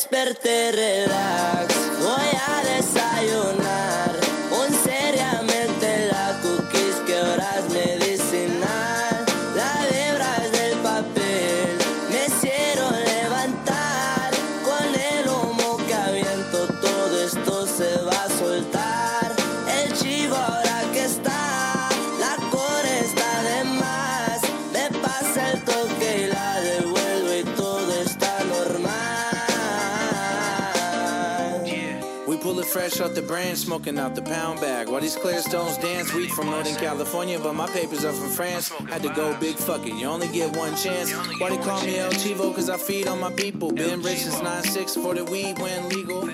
desperté relax. Voy a desayunar. Fresh off the branch, smoking out the pound bag. While these clear stones dance, weed from Northern California, but my papers are from France. Had to go big, fuck it, you only get one chance. Why they call me El Chivo? Cause I feed on my people. Been rich since 9-6 for the weed went legal.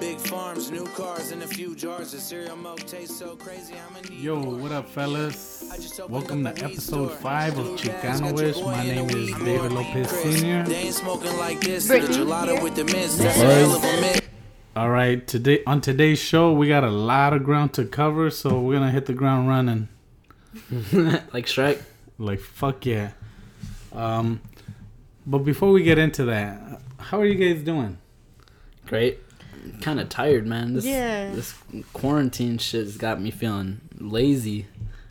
Big farms, new cars, and a few jars of cereal milk tastes so crazy. I'm in Yo, what up, fellas? Welcome to episode 5 of Chicano-ish. My name is David Lopez Sr. They ain't smoking like this. The gelato with the mints, that's a hell of a mint. All right, today on today's show, we got a lot of ground to cover, so we're gonna hit the ground running. like Shrek. Like fuck yeah. Um, but before we get into that, how are you guys doing? Great. Kind of tired, man. This, Yeah. This quarantine shit's got me feeling lazy.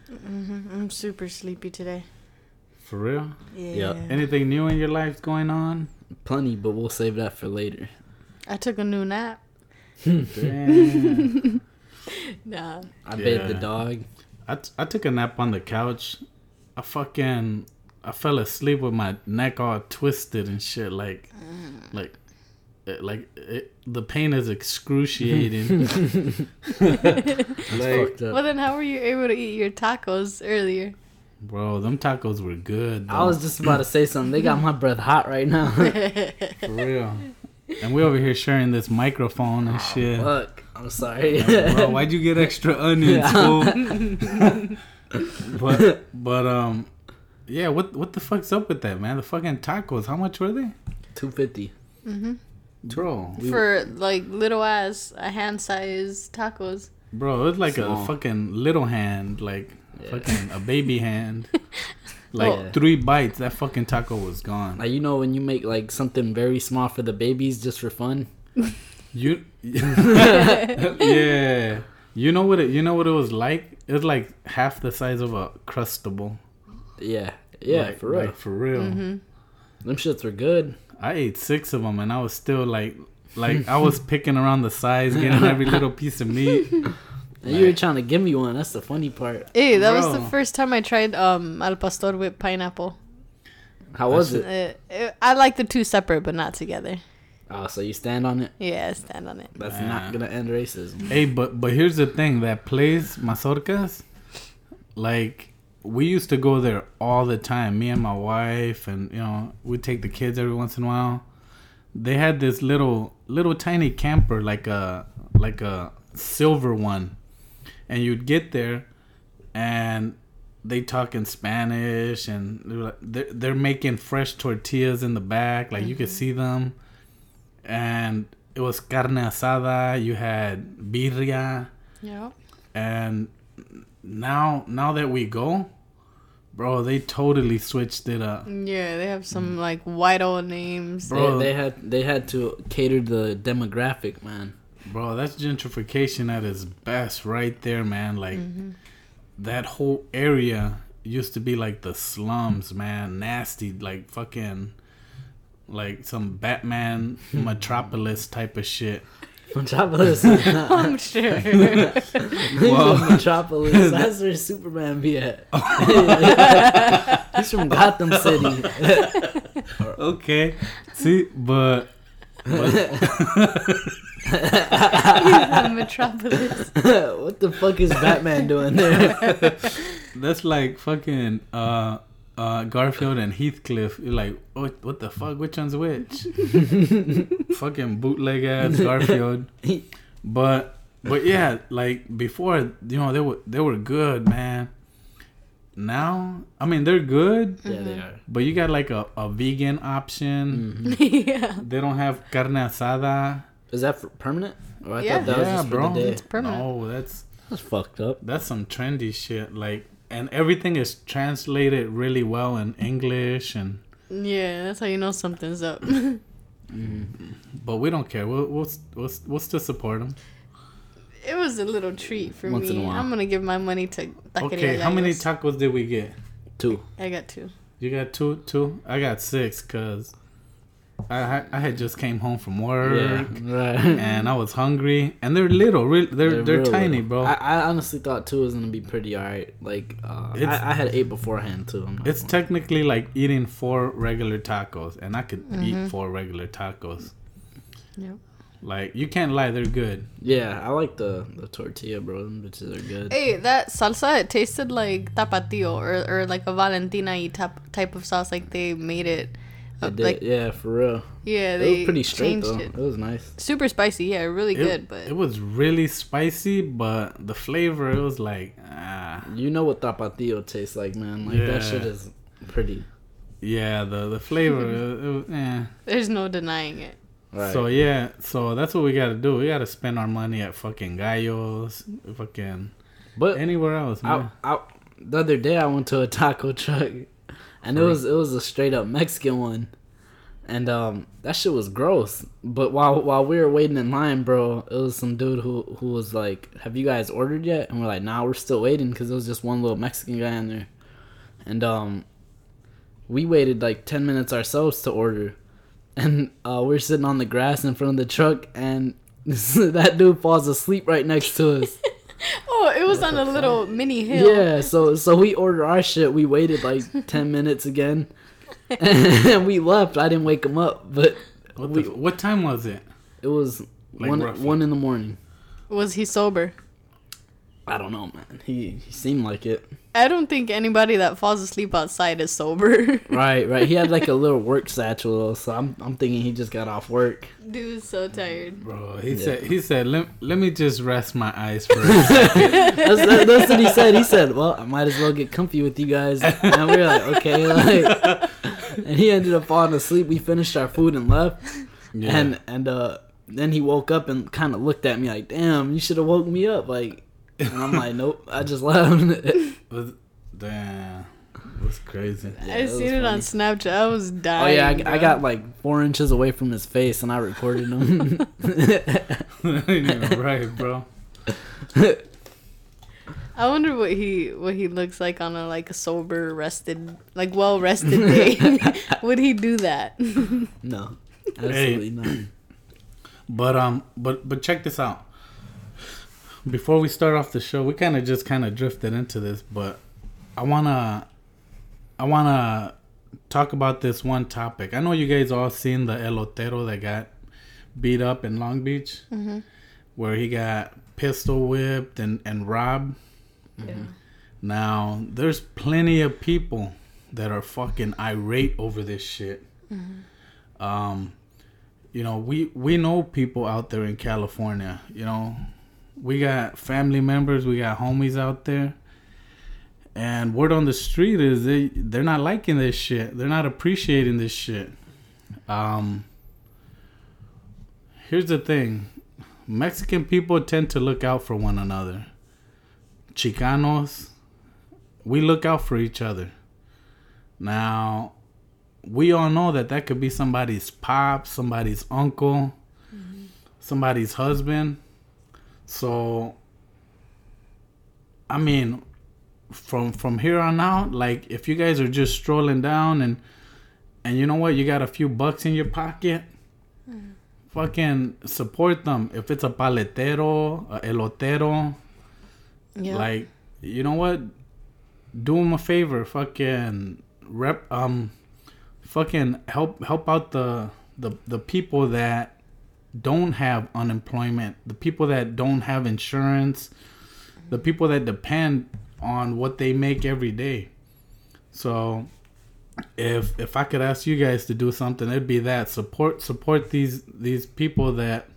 Mhm. I'm super sleepy today. For real? Yeah. Yep. Anything new in your life going on? Plenty, but we'll save that for later. I took a new nap. Damn. Nah. I bit the Yeah. dog. I, t- I took a nap on the couch. I fucking I fell asleep with my neck all twisted and shit. Like, mm. like, it, like it, the pain is excruciating. like, Well, then how were you able to eat your tacos earlier? bro, them tacos were good. I was just about to say something. They got my breath hot right now. for real. And we over here sharing this microphone and shit. Fuck. I'm sorry. Bro, why'd you get extra onions, fool? but but um, yeah. What what the fuck's up with that, man? The fucking tacos. How much were they, 250. bro? For like little ass, a hand size tacos. Bro, it was like Small. a fucking little hand, like Yeah. fucking a baby hand. Like Oh. three bites, that fucking taco was gone. Like, you know when you make like something very small for the babies just for fun? You, yeah. You know what it? You know what it was like? It was like half the size of a crustable. Yeah. Yeah, Like- for real. like, for real. Mm-hmm. Them shits were good. I ate six of them, and I was still like, like I was picking around the size, getting every little piece of meat. And you were trying to give me one. That's the funny part. Hey, that was the first time I tried um al pastor with pineapple. How was That's it? Uh, uh, I like the two separate, but not together. Oh, so you stand on it? Yeah, stand on it. That's Yeah. not gonna end racism. Hey, but but here's the thing: that place, Mazorcas, like we used to go there all the time. Me and my wife, and you know, we take the kids every once in a while. They had this little little tiny camper, like a like a silver one, and you'd get there, and they talk in Spanish, and they're they're, they're making fresh tortillas in the back, like you could mm-hmm. see them, and it was carne asada. You had birria, Yeah. and now now that we go, bro, they totally switched it up. Yeah, they have some mm. like white old names. Bro. They, they had they had to cater the demographic, man. Bro, that's gentrification at its best right there, man. Like mm-hmm. that whole area used to be like the slums, man. Nasty, like fucking like some Batman Metropolis type of shit. Metropolis. I'm sure. Well, Metropolis. That's where Superman be at. He's from Gotham City. Okay. See, but Metropolis. what the fuck is Batman doing there? that's like fucking uh uh Garfield and Heathcliff. You're like, what what the fuck? Which one's which? fucking bootleg ass Garfield. But but yeah, like before, you know, they were they were good, man. Now, I mean, they're good, yeah, they mm-hmm. are. but you got like a, a vegan option. Mm-hmm. yeah. They don't have carne asada. Is that for permanent? Or I Yeah. thought that was just bro. for the day. It's permanent. No, that's That's fucked up. that's some trendy shit. Like, and everything is translated really well in English, and Yeah, that's how you know something's up. Mm-hmm. But we don't care. We'll we'll we'll, we'll still support them. It was a little treat for Once in me. a while. I'm gonna give my money to Taqueria Okay, how many tacos did we get? Two. I got two. You got two, two. I got six, cause I had- I had just came home from work Yeah. Right. and I was hungry. And they're little, re- they're they're, real tiny, little. bro. I, I honestly thought two was gonna be pretty alright. Like uh, I, I had eight beforehand too. I'm it's gonna- technically like eating four regular tacos, and I could Mm-hmm. eat four regular tacos. Yep. Like you can't lie, they're good. yeah. I like the the tortilla, bro. Them bitches are good. Hey, that salsa it tasted like tapatio or, or like a Valentina y tap, type of sauce. Like they made it. They uh, did, like yeah, for real. yeah, It they was pretty straight though. it. It was nice. Super spicy, yeah, really It, good. But it was really spicy, but the flavor it was like ah You know what tapatio tastes like, man. Like that shit is pretty. yeah the the flavor it, it was, eh. there's no denying it. Right. So yeah, so that's what we gotta do. We gotta spend our money at fucking gallos, fucking but anywhere else, man. I, I, the other day I went to a taco truck, and it was it was a straight up Mexican one, and um that shit was gross. But while while we were waiting in line, bro, it was some dude who who was like, "Have you guys ordered yet?" And we're like, "Nah, we're still waiting," because it was just one little Mexican guy in there, and um we waited like ten minutes ourselves to order, and uh, we're sitting on the grass in front of the truck, and that dude falls asleep right next to us. Oh, it was on a little mini hill. Yeah, so so we ordered our shit. We waited like ten minutes again, and we left. I didn't wake him up, but what, we, the, what time was it? it was Like one roughly? one in the morning. Was he sober? I don't know, man. He he seemed like it. I don't think anybody that falls asleep outside is sober. Right, right. He had like a little work satchel, so I'm I'm thinking he just got off work. Dude's so tired. Bro, he Yeah. said he said let, let me just rest my eyes for a second. That's, that- that's what he said. He said, "Well, I might as well get comfy with you guys." And we were like, "Okay." Like, and he ended up falling asleep. We finished our food and left. Yeah. And and uh then he woke up and kind of looked at me like, "Damn, you should have woke me up." Like, and I'm like, "Nope, I just left." was, damn, it was crazy. Yeah, I it seen it on. Snapchat. I was dying. Oh yeah, I, I got like four inches away from his face, and I recorded him. Right, bro. I wonder what he what he looks like on a like a sober, rested, like well rested day. Would he do that? no, absolutely not. But um, but but check this out. Before we start off the show, we kind of just kind of drifted into this, but I wanna, I wanna talk about this one topic. I know you guys all seen the elotero that got beat up in Long Beach, mm-hmm. where he got pistol whipped and and robbed. Yeah. Mm-hmm. Now, there's plenty of people that are fucking irate over this shit. Mm-hmm. Um, you know, we we know people out there in California. You know, we got family members, we got homies out there, and word on the street is they they're not liking this shit. They're not appreciating this shit. Um, here's the thing: Mexican people tend to look out for one another. Chicanos, we look out for each other. Now, we all know that that could be somebody's pop, somebody's uncle, somebody's husband. So, I mean, from from here on out, like if you guys are just strolling down and and you know what, you got a few bucks in your pocket, fucking support them. If it's a paletero, a elotero, Yeah. like you know what, do them a favor, fucking rep, um, fucking help help out the the the people that don't have unemployment, the people that don't have insurance, the people that depend on what they make every day. So if if I could ask you guys to do something, it'd be that. Support support these these people that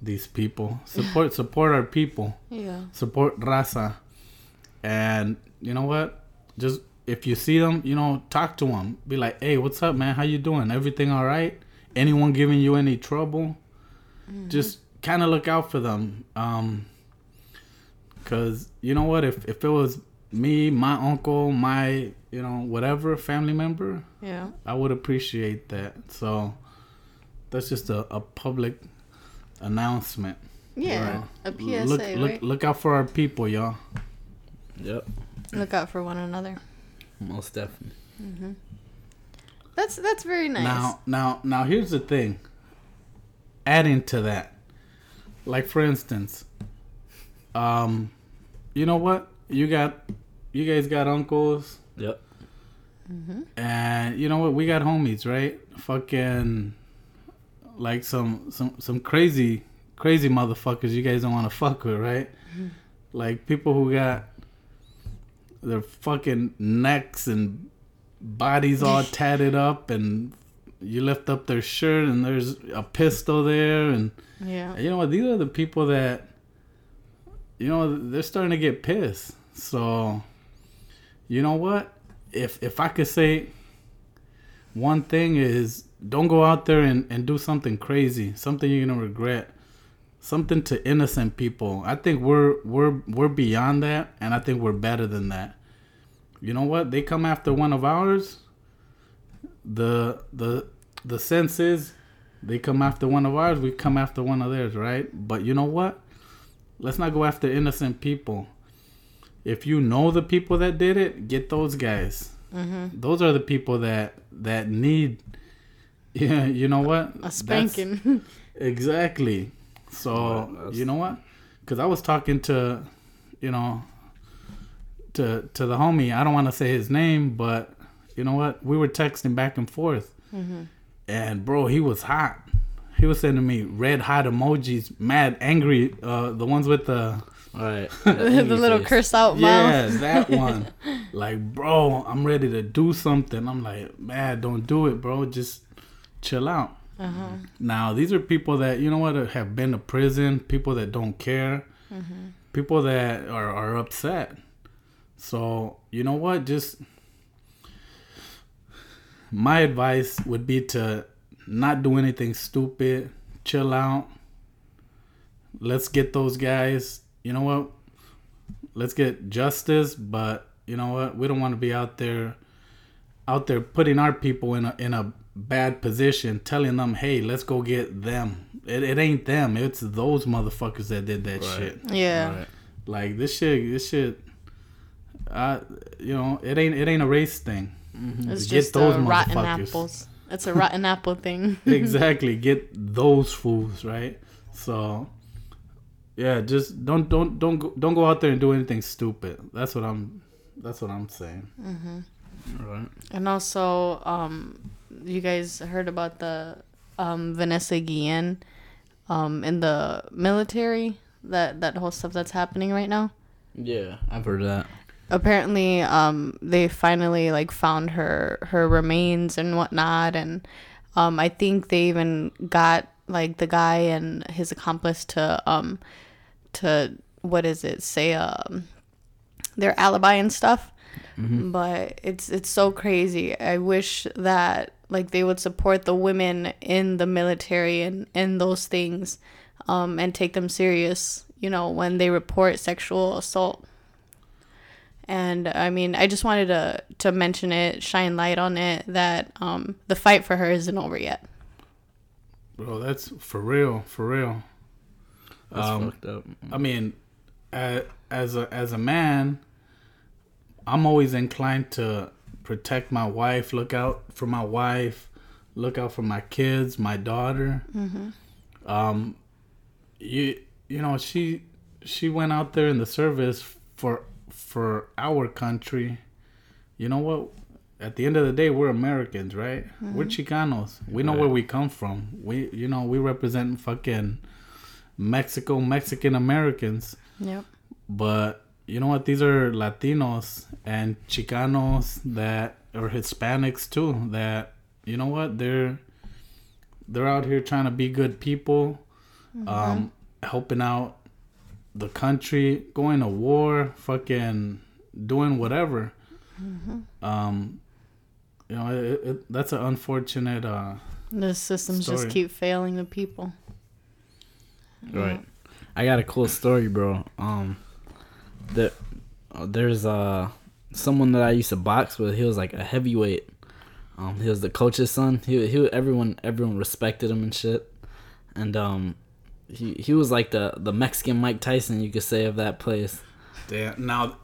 these people. Support support our people. Yeah. support raza. And you know what? Just if you see them you know talk to them be like hey what's up man? How you doing? Everything all right? Anyone giving you any trouble just kind of look out for them um because you know what if if it was me my uncle my you know whatever family member Yeah. i would appreciate that so that's just a, a public announcement. Yeah, a PSA, look, right? look, Look, look out for our people, y'all. Yep. Look out for one another. Most definitely. That's that's very nice. Now, now, now, here's the thing. Adding to that, like for instance, um, you know what? You got, you guys got uncles, Yep. Mhm. and you know what? We got homies, right? Fucking, like some some some crazy crazy motherfuckers you guys don't want to fuck with, right? Like people who got their fucking necks and bodies all tatted up, and you lift up their shirt and there's a pistol there, and yeah. you know what? These are the people that, you know, they're starting to get pissed. So, you know what? If if I could say one thing is don't go out there and, and do something crazy, something you're gonna regret, something to innocent people. I think we're we're we're beyond that, and I think we're better than that. You know what? They come after one of ours. The the the sense is they come after one of ours, we come after one of theirs, right? But you know what? Let's not go after innocent people. If you know the people that did it, get those guys. Mm-hmm. Those are the people that that need. Yeah, you know what? A That's- spanking. Exactly. So Right, you know what? Because I was talking to, you know, to to the homie. I don't want to say his name, but you know what? We were texting back and forth, and bro, he was hot. He was sending me red hot emojis, mad angry. Uh, the ones with the All right. the little curse out yeah, mouth. that one. like, bro, I'm ready to do something. I'm like, man, don't do it, bro. Just chill out. Uh-huh. Now, these are people that you know what have been to prison. People that don't care. Mm-hmm. People that are are upset. So you know what? Just my advice would be to not do anything stupid. Chill out. Let's get those guys. You know what? Let's get justice, but you know what? We don't want to be out there out there putting our people in a in a bad position, telling them, "Hey, let's go get them." It, it ain't them. It's those motherfuckers that did that Right. shit. Yeah. Right. Like this shit, this shit. Uh, you know, it ain't it ain't a race thing. It's Get just those uh, rotten apples. It's a rotten apple thing. exactly. Get those fools right. So, yeah, just don't don't don't go, don't go out there and do anything stupid. That's what I'm. That's what I'm saying. Right. And also, um, you guys heard about the um, Vanessa Guillen um, in the military? That that whole stuff that's happening right now. Yeah, I've heard of that. Apparently, um, they finally like found her her remains and whatnot, and um, I think they even got like the guy and his accomplice to um to what is it say um their alibi and stuff. But it's it's so crazy. I wish that like they would support the women in the military and in those things um and take them serious you know when they report sexual assault and i mean i just wanted to to mention it shine light on it that um the fight for her isn't over yet Bro, that's for real, for real. That's Um, fucked up. I mean, a- as a as a man, I'm always inclined to protect my wife, look out for my wife, look out for my kids, my daughter. Um, you you know she she went out there in the service for for our country. You know what? At the end of the day, we're Americans, right? We're Chicanos. We know where we come from. We you know we represent fucking Mexico, Mexican Americans. yep But you know what? These are Latinos and Chicanos that or Hispanics too. That you know what? They're they're out here trying to be good people, um, helping out the country, going to war, fucking doing whatever. Um, you know, it, it, that's an unfortunate. Uh, the systems just keep failing the people Right. I got a cool story, bro. Um, there, uh, there's uh someone that I used to box with. He was like a heavyweight. Um, he was the coach's son. He he everyone everyone respected him and shit. And um, he he was like the the Mexican Mike Tyson you could say of that place. Damn. Now,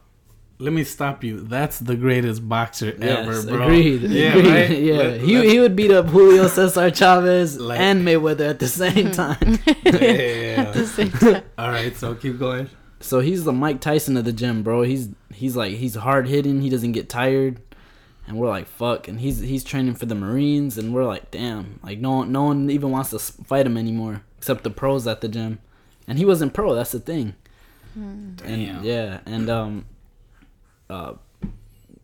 let me stop you. That's the greatest boxer ever, bro. agreed. Yeah, agreed. right? Yeah, Let- he let- he would beat up Julio Cesar Chavez Like- and Mayweather at the same time. yeah. All right, so keep going. so he's the Mike Tyson of the gym, bro. He's he's like he's hard hitting. He doesn't get tired, and we're like fuck. And he's he's training for the Marines, and we're like damn. Like no one no one even wants to fight him anymore except the pros at the gym, and he wasn't pro. That's the thing. Damn. And yeah, and um, uh,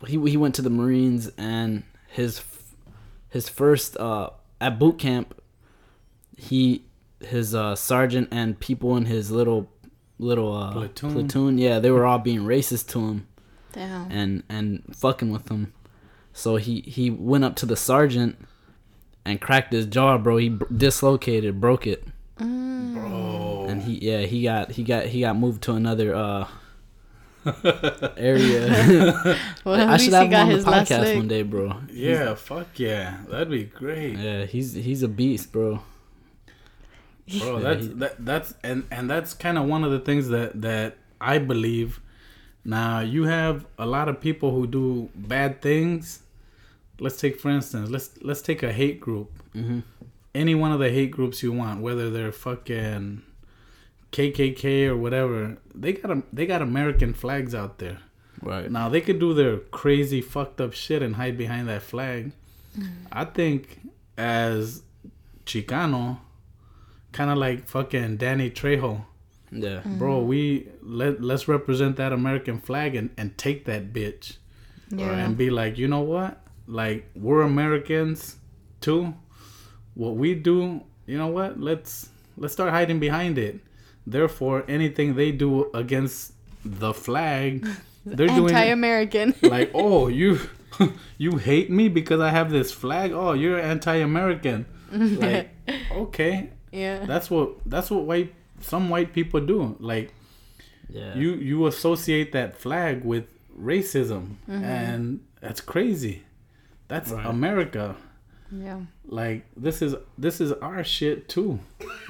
he he went to the Marines, and his his first uh at boot camp, he his uh sergeant and people in his little little uh Platoon. platoon yeah they were all being racist to him Damn. and and fucking with him so he he went up to the sergeant and cracked his jaw bro he br- dislocated broke it Bro. and he yeah he got he got he got moved to another uh area Well, at i least should he have him got on the his last podcast leg. one day bro Yeah, fuck yeah. That'd be great. yeah he's he's a beast bro Bro, Yeah, that's he- that, that's and and that's kind of one of the things that that I believe. Now you have a lot of people who do bad things. Let's take for instance, let's let's take a hate group. Mhm. Any one of the hate groups you want, whether they're fucking KKK or whatever, they got a, they got American flags out there. right Now they could do their crazy fucked up shit and hide behind that flag. Mm-hmm. I think as Chicano, kind of like fucking Danny Trejo, yeah mm-hmm. bro. We let let's represent that American flag and and take that bitch Yeah. and be like, you know what? Like we're Americans too. What we do, you know what? Let's let's start hiding behind it. Therefore, anything they do against the flag, they're doing Anti-American. like, oh, you you hate me because I have this flag. Oh, you're anti-American. Like, okay, yeah. that's what that's what white some white people do. Like, yeah you you associate that flag with racism, mm-hmm. and that's crazy. That's Right. America. Yeah. Like, this is this is our shit too.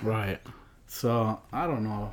right So I don't know.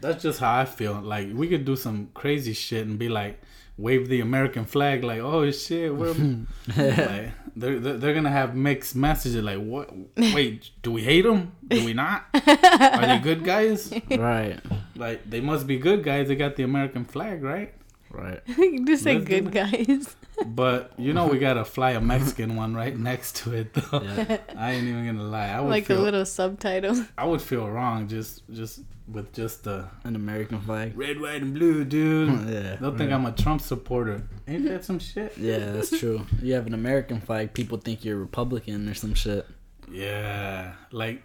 That's just how I feel. Like we could do some crazy shit and be like, wave the American flag, like, oh shit, we're like, they're, they're they're gonna have mixed messages. Like, what? Wait, do we hate them? Do we not? Are they good guys? right Like, they must be good guys. They got the American flag, right? right you just say Let's good guys. But you know, we gotta fly a Mexican one right next to it, though. yeah I ain't even gonna lie. I would like feel, a little subtitle. I would feel wrong just just with just the an American flag red, white, and blue, dude. yeah They'll think I'm a Trump supporter. Ain't that some shit? yeah that's true you have an American flag people think you're Republican or some shit Yeah, like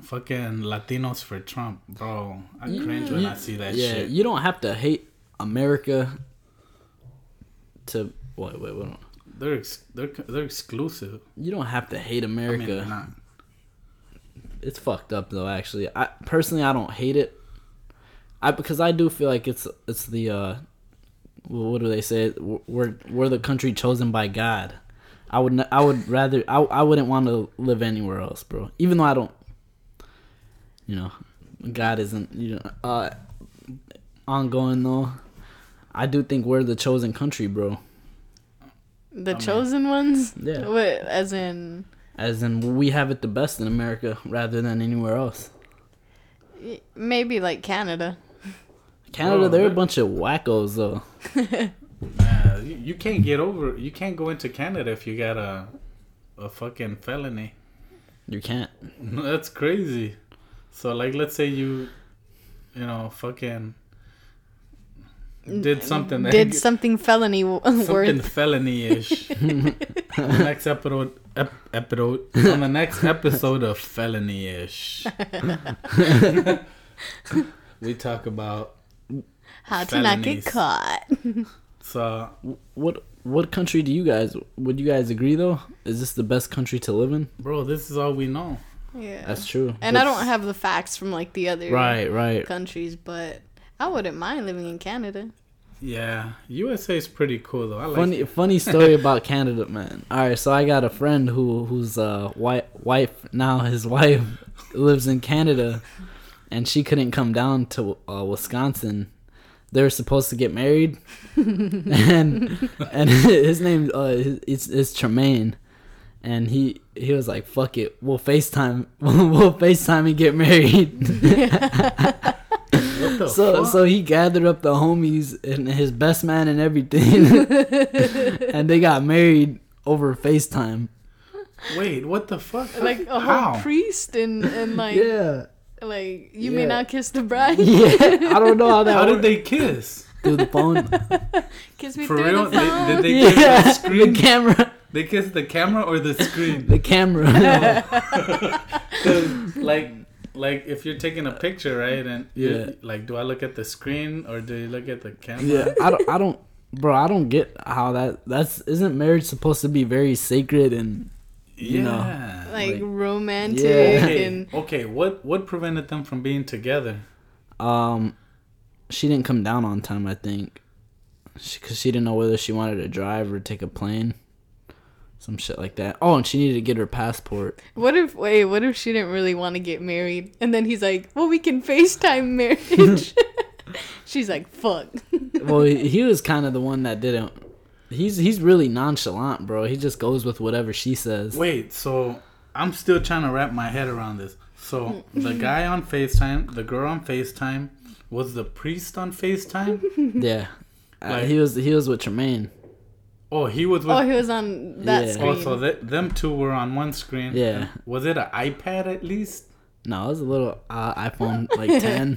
fucking Latinos for Trump, bro. I cringe when you- I see that yeah, shit. you don't have to hate America to wait, wait, wait. They're ex- they're they're exclusive. You don't have to hate I mean, America. not. it's fucked up though. Actually, I personally I don't hate it. I because I do feel like it's it's the uh, what do they say? We're we're the country chosen by God. I would n- I would rather I I wouldn't want to live anywhere else, bro. Even though I don't, you know, God isn't you know uh ongoing though. I do think we're the chosen country, bro. The chosen ones. Yeah. What? As in, As in, we have it the best in America rather than anywhere else. maybe like Canada. Canada, Bro, they're a bunch of wackos though. You, you can't get over. You can't go into Canada if you got a a fucking felony. You can't. That's crazy. So like, let's say you, you know, fucking did something. that- Did something felony something worth. felony-ish. on the next episode, ep- episode on the next episode of felony-ish, we talk about How to not get caught? so What what country do you guys would you guys agree though? Is this the best country to live in? bro. This is all we know. Yeah. That's true. and I don't have the facts from like the other Right, right. countries, but I wouldn't mind living in Canada. Yeah, USA is pretty cool though. I like funny it. funny story about Canada, man. All right, so I got a friend who whose uh wife wife now his wife lives in Canada, and she couldn't come down to uh, Wisconsin. They were supposed to get married, and and his name uh is is Tremaine, and he he was like, "Fuck it, we'll Facetime, we'll Facetime and get married." What the So fuck? so he gathered up the homies and his best man and everything, and they got married over FaceTime. Wait, what the fuck? like a How? whole priest and and like Yeah, like you Yeah. may not kiss the bride. yeah. I don't know how that How did worked. they kiss? through the phone? Kiss me For through real? the They, did they kiss the yeah, the camera, They kissed the camera or the screen? the camera. 'Cause, like, like if you're taking a picture, right? And you Yeah. like, do I look at the screen or do you look at the camera? yeah, I don't, I don't, bro. I don't get how that. That's isn't marriage supposed to be very sacred and you know, like, like- romantic Yeah. Okay, and okay. What what prevented them from being together? um, she didn't come down on time. I think, because she didn't know whether she wanted to drive or take a plane. Some shit like that. Oh, and she needed to get her passport. what if wait what if she didn't really want to get married and then he's like well we can FaceTime marriage. She's like fuck. well, he, he was kind of the one that didn't. He's he's really nonchalant, bro. He just goes with whatever she says. Wait, so I'm still trying to wrap my head around this. So the guy on FaceTime, the girl on FaceTime, was the priest on FaceTime? Yeah, uh, he was he was with Tremaine. Oh, he was with. Oh, he was on that Yeah. screen. Oh, so th- them two were on one screen. Yeah. Was it an iPad at least? No, it was a little uh, iPhone like ten.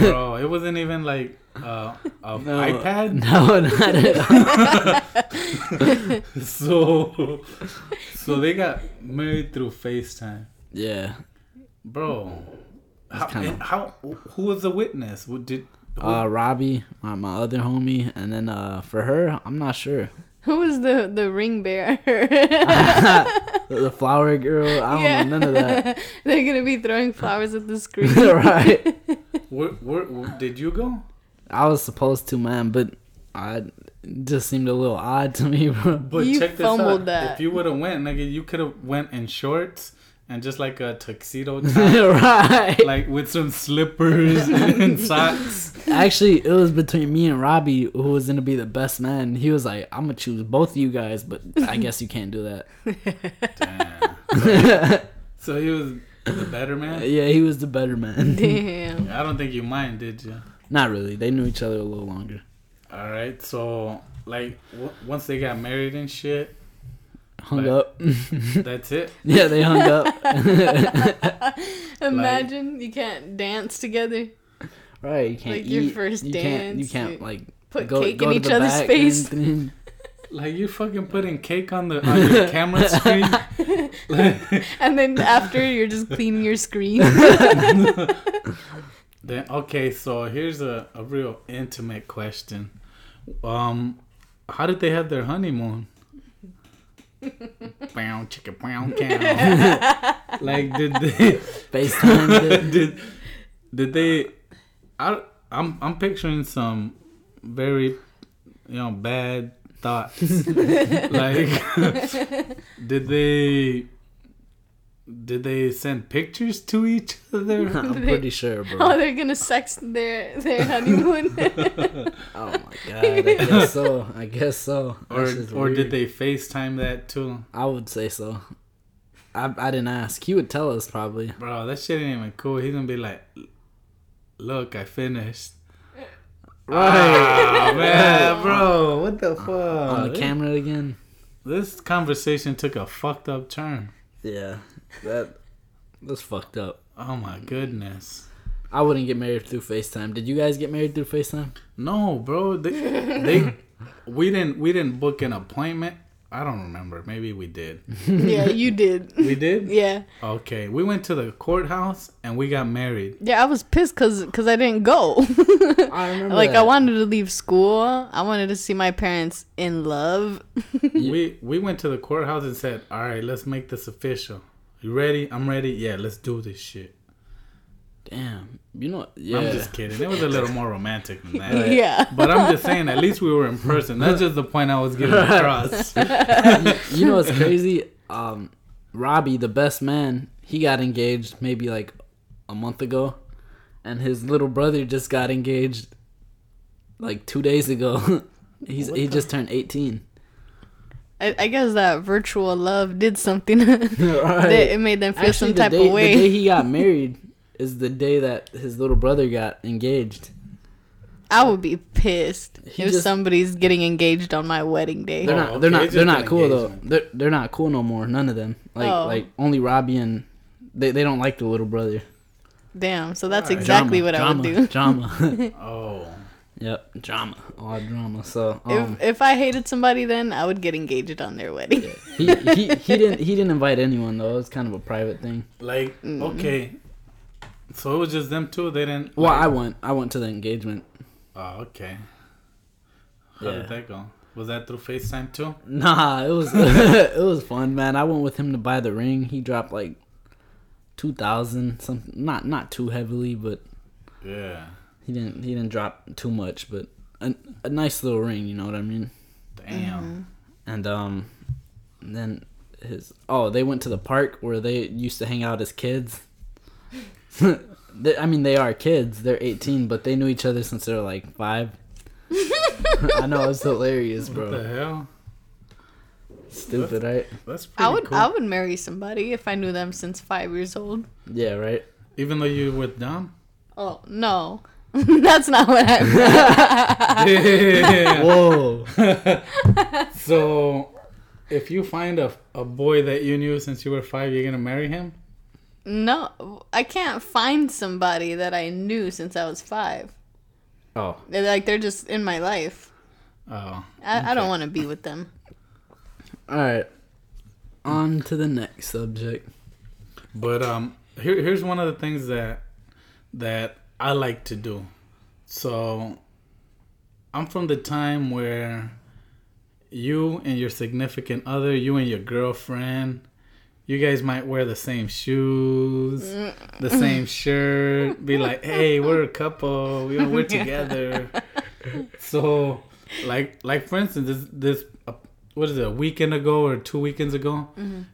Bro, it wasn't even like uh, a iPad. No, not at all. So, so they got married through FaceTime, Yeah. bro. How, kinda- how? Who was the witness? Did? Who, Uh, Robbie, my, my other homie, and then uh, for her, I'm not sure. Who was the the ring bearer? The, the flower girl, I don't know none of that. They're gonna be throwing flowers at the screen. right. where, where, where- did you go? I was supposed to, man, but I it just seemed a little odd to me, bro. But You check this out. that. If you would have went, nigga, you could have went in shorts and just like a tuxedo top, right. like with some slippers and socks. Actually, it was between me and Robbie who was gonna be the best man. He was like, "I'm gonna choose both of you guys, but I guess you can't do that." Damn. so he was the better man. yeah, he was the better man. Damn. I don't think you mind, did you? Not really. They knew each other a little longer. All right. So like w- once they got married and shit, Hung Like- up. that's it. yeah, they hung up. Imagine you can't dance together. right. You can't Like your eat. first you Can't, you dance, can't you like Put go, cake go in each other's face. and everything. Like you fucking putting cake on the on your camera screen. Like, And then after you're just cleaning your screen. then okay, so here's a, a real intimate question. Um, how did they have their honeymoon? Bow, chicka, bow, cow. like did they? FaceTime. it. did did they I I'm I'm picturing some very you know bad thoughts like did they did they send pictures to each other I'm pretty sure, bro. oh, they're gonna sex their their honeymoon. Oh my god. I guess so. I guess so. or That's just or did they FaceTime that too I would say so. I I didn't ask. He would tell us probably. bro that shit ain't even cool he's gonna be like look I finished right ah, man bro what the fuck On the camera again. this conversation took a fucked up turn Yeah. That that's fucked up. Oh my goodness. I wouldn't get married through FaceTime. Did you guys get married through FaceTime? No, bro. They, they we didn't we didn't book an appointment. I don't remember. Maybe we did. yeah, you did. We did? Yeah. Okay. We went to the courthouse and we got married. Yeah, I was pissed because cause I didn't go. I remember. like, I wanted to leave school. I wanted to see my parents in love. We we went to the courthouse and said, "All right, let's make this official. You ready? I'm ready. Yeah, let's do this shit." Damn. You know, yeah. I'm just kidding. It was a little more romantic than that. Yeah. But I'm just saying, at least we were in person. That's just the point I was giving across. you know what's crazy? Um, Robbie, the best man, he got engaged maybe like a month ago, and his little brother just got engaged like two days ago. He's he just turned eighteen. I, I guess that virtual love did something. They- it made them feel some the type day, of way. The day he got married is the day that his little brother got engaged. I would be pissed He if just- somebody's getting engaged on my wedding day. They're Oh, not. okay, They're not. They're not an cool though. They're they're not cool no more. None of them. Like Oh. like only Robbie and they they don't like the little brother. Damn, so that's Alright. exactly Drama, what I would do. Drama. Oh. Yep. Drama. All drama. So um, if if I hated somebody, then I would get engaged on their wedding. he, he he didn't he didn't invite anyone though. It was kind of a private thing. Like, okay. So it was just them two? They didn't. Well, like- I went. I went to the engagement. Oh, okay. How Yeah. did that go? Was that through FaceTime too? Nah, it was it was fun, man. I went with him to buy the ring. He dropped like two thousand something. Not not too heavily, but Yeah. He didn't he didn't drop too much. But a, a nice little ring, you know what I mean? Damn. And um, then his oh they went to the park where they used to hang out as kids. they, I mean they are kids. They're eighteen, but they knew each other since they were like five. I know it's hilarious, bro. What the hell? Stupid, right? That's pretty I would cool. I would marry somebody if I knew them since five years old. Yeah, right. Even though you with Dom? Oh no, that's not what I. Yeah. Whoa. so, if you find a, a boy that you knew since you were five, you're gonna marry him? No, I can't find somebody that I knew since I was five. Oh, They're like they're just in my life. Oh, I, I don't want to be with them. all right. On to the next subject. but um, here here's one of the things that that I like to do. So, I'm from the time where you and your significant other, you and your girlfriend, you guys might wear the same shoes, the same shirt, be like, "Hey, we're a couple. We we're together." so, like, like for instance, this this uh, what is it? A weekend ago or two weekends ago,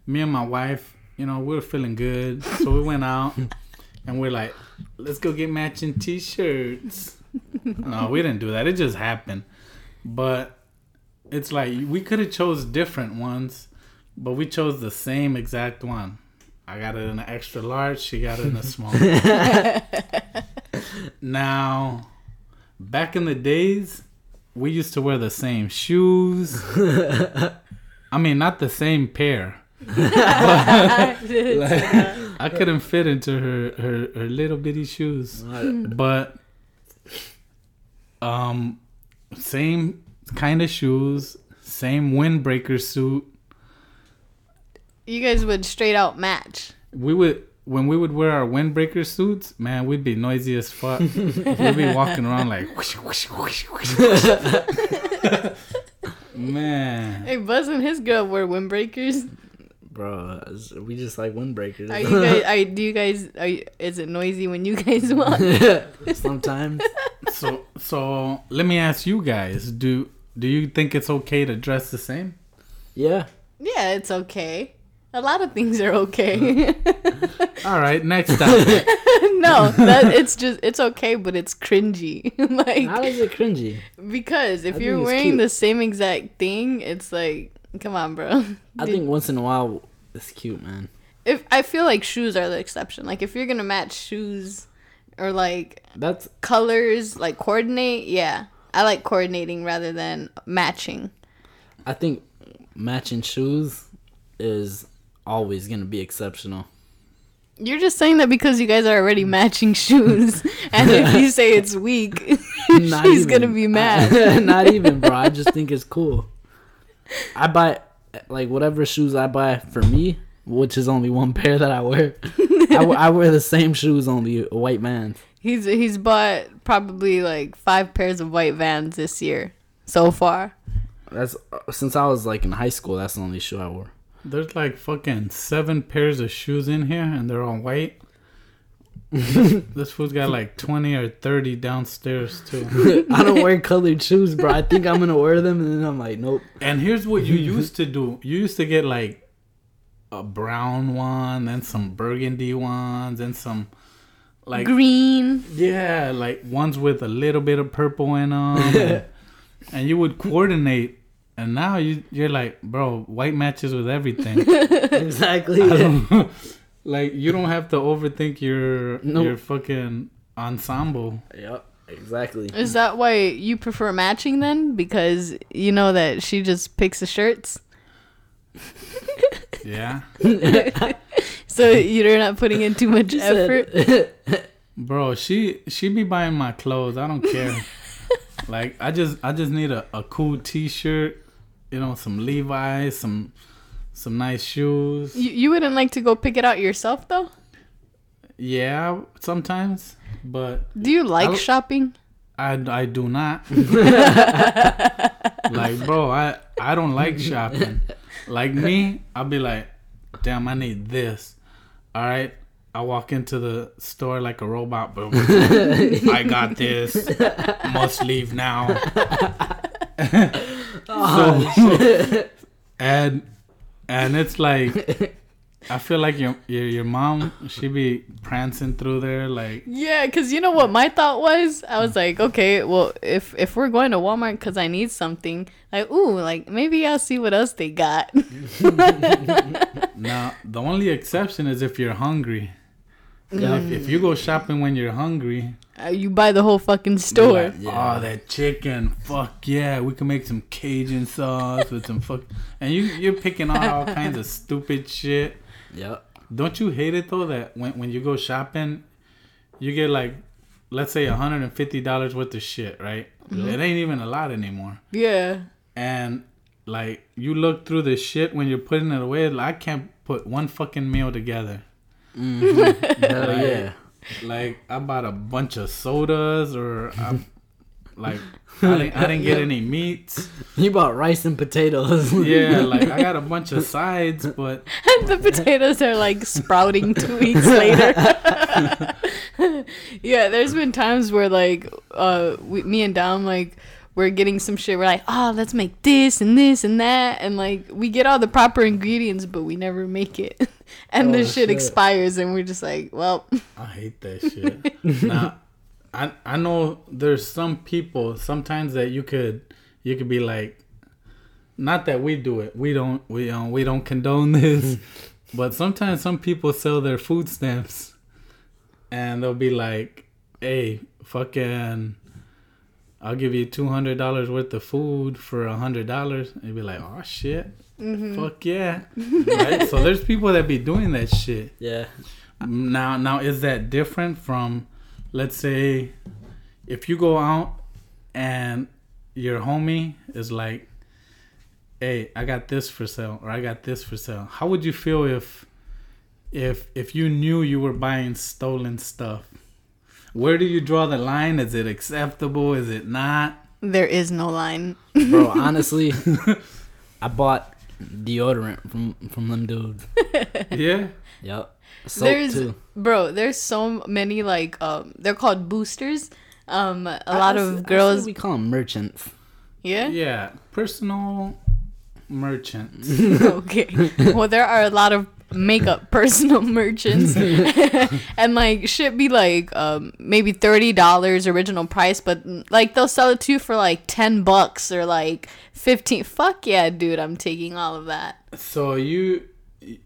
me and my wife, you know, we were feeling good, so we went out and we're like, "Let's go get matching T-shirts." no, we didn't do that. It just happened, but it's like we could have chose different ones, but we chose the same exact one. I got it in an extra large. She got it in a small. now, back in the days, we used to wear the same shoes. I mean, not the same pair. I couldn't fit into her, her, her little bitty shoes. But um same kind of shoes, same windbreaker suit. You guys would straight out match. We would when we would wear our windbreaker suits, man, we'd be noisy as fuck. we'd be walking around like whoosh, whoosh, whoosh, whoosh, whoosh. Man. Hey, Buzz and his girl wear windbreakers. Bro, we just like windbreakers. Are you guys? Are, do you guys? Are you, is it noisy when you guys walk? Sometimes. So so let me ask you guys, do do you think it's okay to dress the same? Yeah. Yeah, it's okay. A lot of things are okay. All right, next topic. no, that it's just it's okay, but it's cringy. like How is it cringy? because if I you're wearing cute. the same exact thing, it's like, come on, bro. I think once in a while it's cute, man. if I feel like shoes are the exception. Like if you're gonna match shoes or like That's colors, like coordinate, yeah. I like coordinating rather than matching. I think matching shoes is always gonna be exceptional. You're just saying that because you guys are already matching shoes, and if you say it's weak, she's even. gonna be mad. Not even, bro. I just think it's cool. I buy like whatever shoes I buy for me, which is only one pair that I wear. I wear the same shoes, only white vans. He's he's bought probably like five pairs of white vans this year so far. That's since I was like in high school. That's the only shoe I wore. There's like fucking seven pairs of shoes in here, and they're all white. This fool's got like 20 or 30 downstairs too. I don't wear colored shoes, bro. I think I'm gonna wear them, and then I'm like, nope. And here's what you used to do. You used to get like a brown one, then some burgundy ones, and some like Green. yeah, like ones with a little bit of purple in them. and, and you would coordinate. And now you you're like, bro, white matches with everything. exactly. I don't- like you don't have to overthink your Nope. your fucking ensemble. yep. Exactly. Is that why you prefer matching then? Because you know that she just picks the shirts, Yeah. so you're not putting in too much effort. Bro, she she be buying my clothes. I don't care. like I just I just need a, a cool t shirt, you know, some Levi's, some some nice shoes. You, you wouldn't like to go pick it out yourself though? Yeah, sometimes. But Do you like I'll- shopping? I, I do not. like bro, I I don't like shopping. Like me, I'll be like, damn, I need this. All right. I walk into the store like a robot, boom. I got this. Must leave now. so, oh, and and it's like I feel like your your, your mom she be prancing through there like Yeah, because you know what my thought was? I was mm. like, okay, well, if if we're going to Walmart because I need something, like, ooh, like maybe I'll see what else they got. now the only exception is if you're hungry. If, if you go shopping when you're hungry, Uh, you buy the whole fucking store. like, oh that chicken, fuck yeah, we can make some Cajun sauce with some fuck, and you you're picking out all kinds of stupid shit. Yep. Don't you hate it though that when when you go shopping, you get like, let's say hundred and fifty dollars worth of shit, right? It ain't even a lot anymore, Yeah. and like you look through the shit when you're putting it away. Like, I can't put one fucking meal together. Hell Like, yeah. Like I bought a bunch of sodas, or I, like I didn't, I didn't get any meats. You bought rice and potatoes. Yeah, like I got a bunch of sides, but the potatoes are like sprouting two weeks later. yeah, there's been times where like uh we, me and Dom like we're getting some shit. We're like, oh, let's make this and this and that, and like we get all the proper ingredients, but we never make it, and the Oh, shit, shit. expires, and we're just like, well, I hate that shit. now, I I know there's some people sometimes that you could you could be like, not that we do it. We don't we um, we don't condone this, but sometimes some people sell their food stamps, and they'll be like, "Hey, fucking." I'll give you two hundred dollars worth of food for a hundred dollars. And you'd be like, oh shit, mm-hmm. fuck yeah, right? So there's people that be doing that shit. yeah. Now, now is that different from, let's say, if you go out and your homie is like, "Hey, I got this for sale," or "I got this for sale." How would you feel if, if, if you knew you were buying stolen stuff? Where do you draw the line? Is it acceptable? Is it not? there is no line. Bro, honestly, I bought deodorant from from them dudes. Yeah. Yep. Soap there's too. bro, there's so many like um they're called boosters. Um, a lot I- I of girls, we call them merchants. yeah. Yeah. Personal merchants. okay. Well, there are a lot of makeup personal merchants, and like shit be like um maybe thirty dollars original price, but mm, like they'll sell it to you for like ten bucks or like fifteen. Fuck yeah, dude! I'm taking all of that. So you,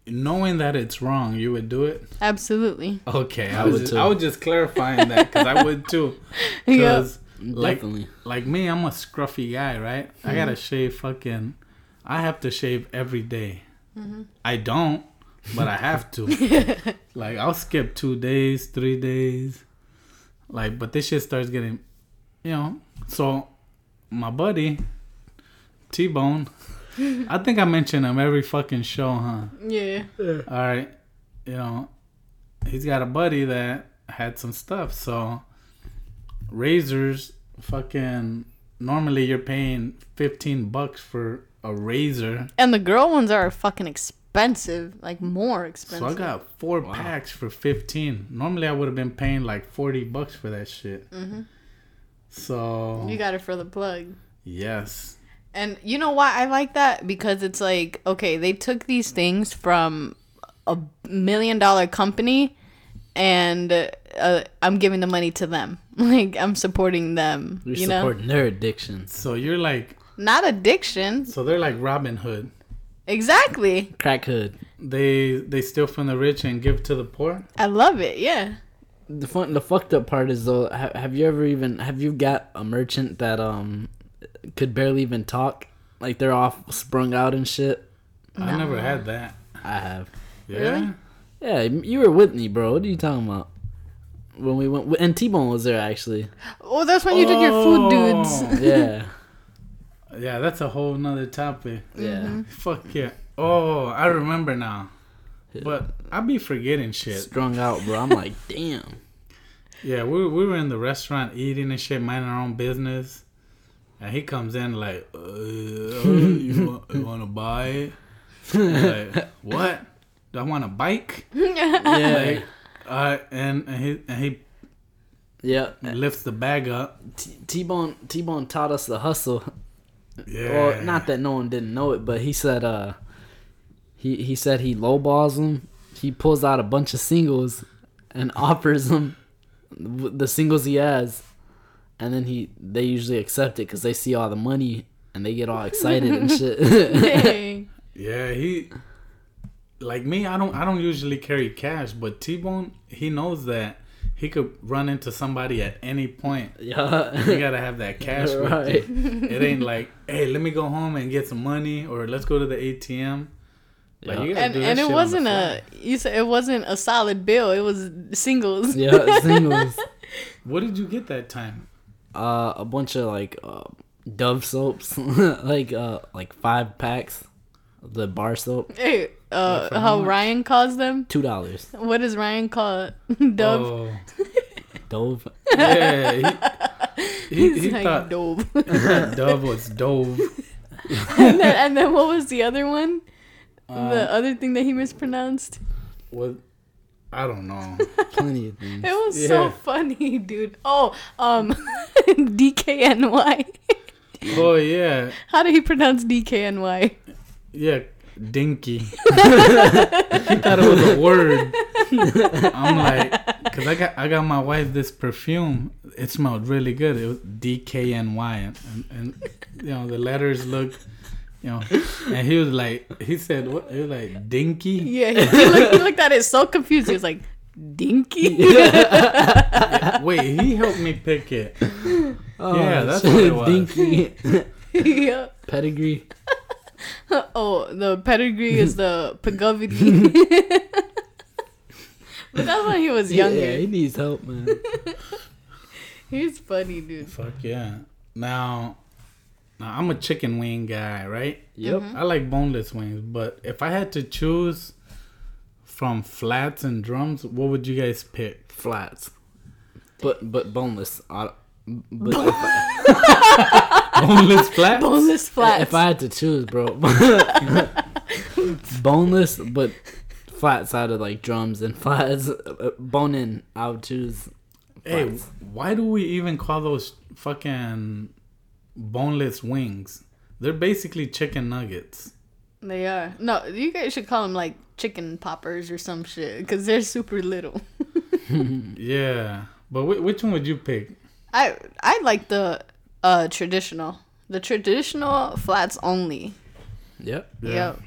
knowing that it's wrong, you would do it. Absolutely. Okay, I, I was would just, too. I was just clarifying that because I would too. Yeah. Because like Definitely. like me, I'm a scruffy guy, right? I gotta Mm-hmm. shave fucking. I have to shave every day. Mm-hmm. I don't, but I have to. like I'll skip two days, three days. Like, but this shit starts getting, you know. So, my buddy, T Bone. I think I mention him every fucking show, huh? Yeah. All right, you know, he's got a buddy that had some stuff. So razors, fucking. Normally, you're paying fifteen bucks for a razor. And the girl ones are fucking expensive. Expensive, like more expensive. So. I got four packs for fifteen. Normally I would have been paying like forty bucks for that shit. So you got it for the plug. yes, And you know why I like that? Because it's like, okay, they took these things from a million dollar company and uh, I'm giving the money to them. Like, I'm supporting them. You're you know? supporting their addictions. so you're like, Not addiction. so they're like Robin Hood. Exactly. Crack hood. They they steal from the rich and give to the poor. I love it. Yeah. The fun, the fucked up part is though. Have, have you ever even have you got a merchant that um could barely even talk? Like they're all sprung out and shit. I never had that. I have. Yeah. Really? Yeah, you were with me, bro. What are you talking about? When we went, and T Bone was there actually. Oh, that's when you did your food dudes. Oh. Yeah, Yeah, that's a whole nother topic. yeah. Fuck yeah. Oh, I remember now. But I be forgetting shit. Strung out, bro. I'm like, damn. Yeah, we we were in the restaurant eating and shit, minding our own business, and he comes in like, uh, "You want, you want to buy it?" I'm like, what? Do I want a bike? Yeah, Like, uh, and and he and he yeah. lifts the bag up. T Bone T Bone taught us the hustle. Yeah. Well, not that no one didn't know it, but he said uh he he said he lowballs them. He pulls out a bunch of singles and offers them the singles he has, and then he they usually accept it because they see all the money and they get all excited and shit. Yeah, he like me. I don't. I don't usually carry cash, but T Bone, he knows that he could run into somebody at any point. yeah, You gotta have that cash. with right. It ain't like, hey, let me go home and get some money, or let's go to the ATM. Like, Yeah. you and and it wasn't a you said it wasn't a solid bill. It was singles. Yeah, singles. What did you get that time? Uh, a bunch of like uh, Dove soaps, like uh, like five packs. Of The bar soap, Hey, uh, for how how much? Ryan calls them? two dollars. What does Ryan call it? Dove? Oh, Dove. yeah. He, he, He's he like thought Dove. Dove was Dove. and, then, and then what was the other one? Um, the other thing that he mispronounced. What? I don't know. Plenty of things. It was so funny, dude. Oh, um, DKNY. Oh yeah, How do he pronounce DKNY? Yeah. Dinky. he thought it was a word. I'm like, cause I got I got my wife this perfume. It smelled really good. It was DKNY, and, and, and you know the letters look, you know. And he was like, he said, what? He was like, Dinky. Yeah, he, he looked, he looked at it so confused. He was like, Dinky? Wait, he helped me pick it. Oh, Yeah, that's shit. what it was. Dinky. yeah. Pedigree. Oh, the pedigree is the pagavity. but that's when he was younger. Yeah, he needs help, man. He's funny, dude. Fuck yeah. Now, now I'm a chicken wing guy, right? Yep. Mm-hmm. I like boneless wings, but if I had to choose from flats and drums, what would you guys pick? Flats. But but boneless. I, but I, Boneless flats? Boneless flats. if I had to choose, bro. boneless, but flats out of like drums and flats. Uh, bone in, I would choose. Hey, why do we even call those fucking boneless wings? They're basically chicken nuggets. They are. No, you guys should call them like chicken poppers or some shit because they're super little. Yeah. But which one would you pick? I I like the uh traditional, the traditional flats only. Yep. Yeah. Yep.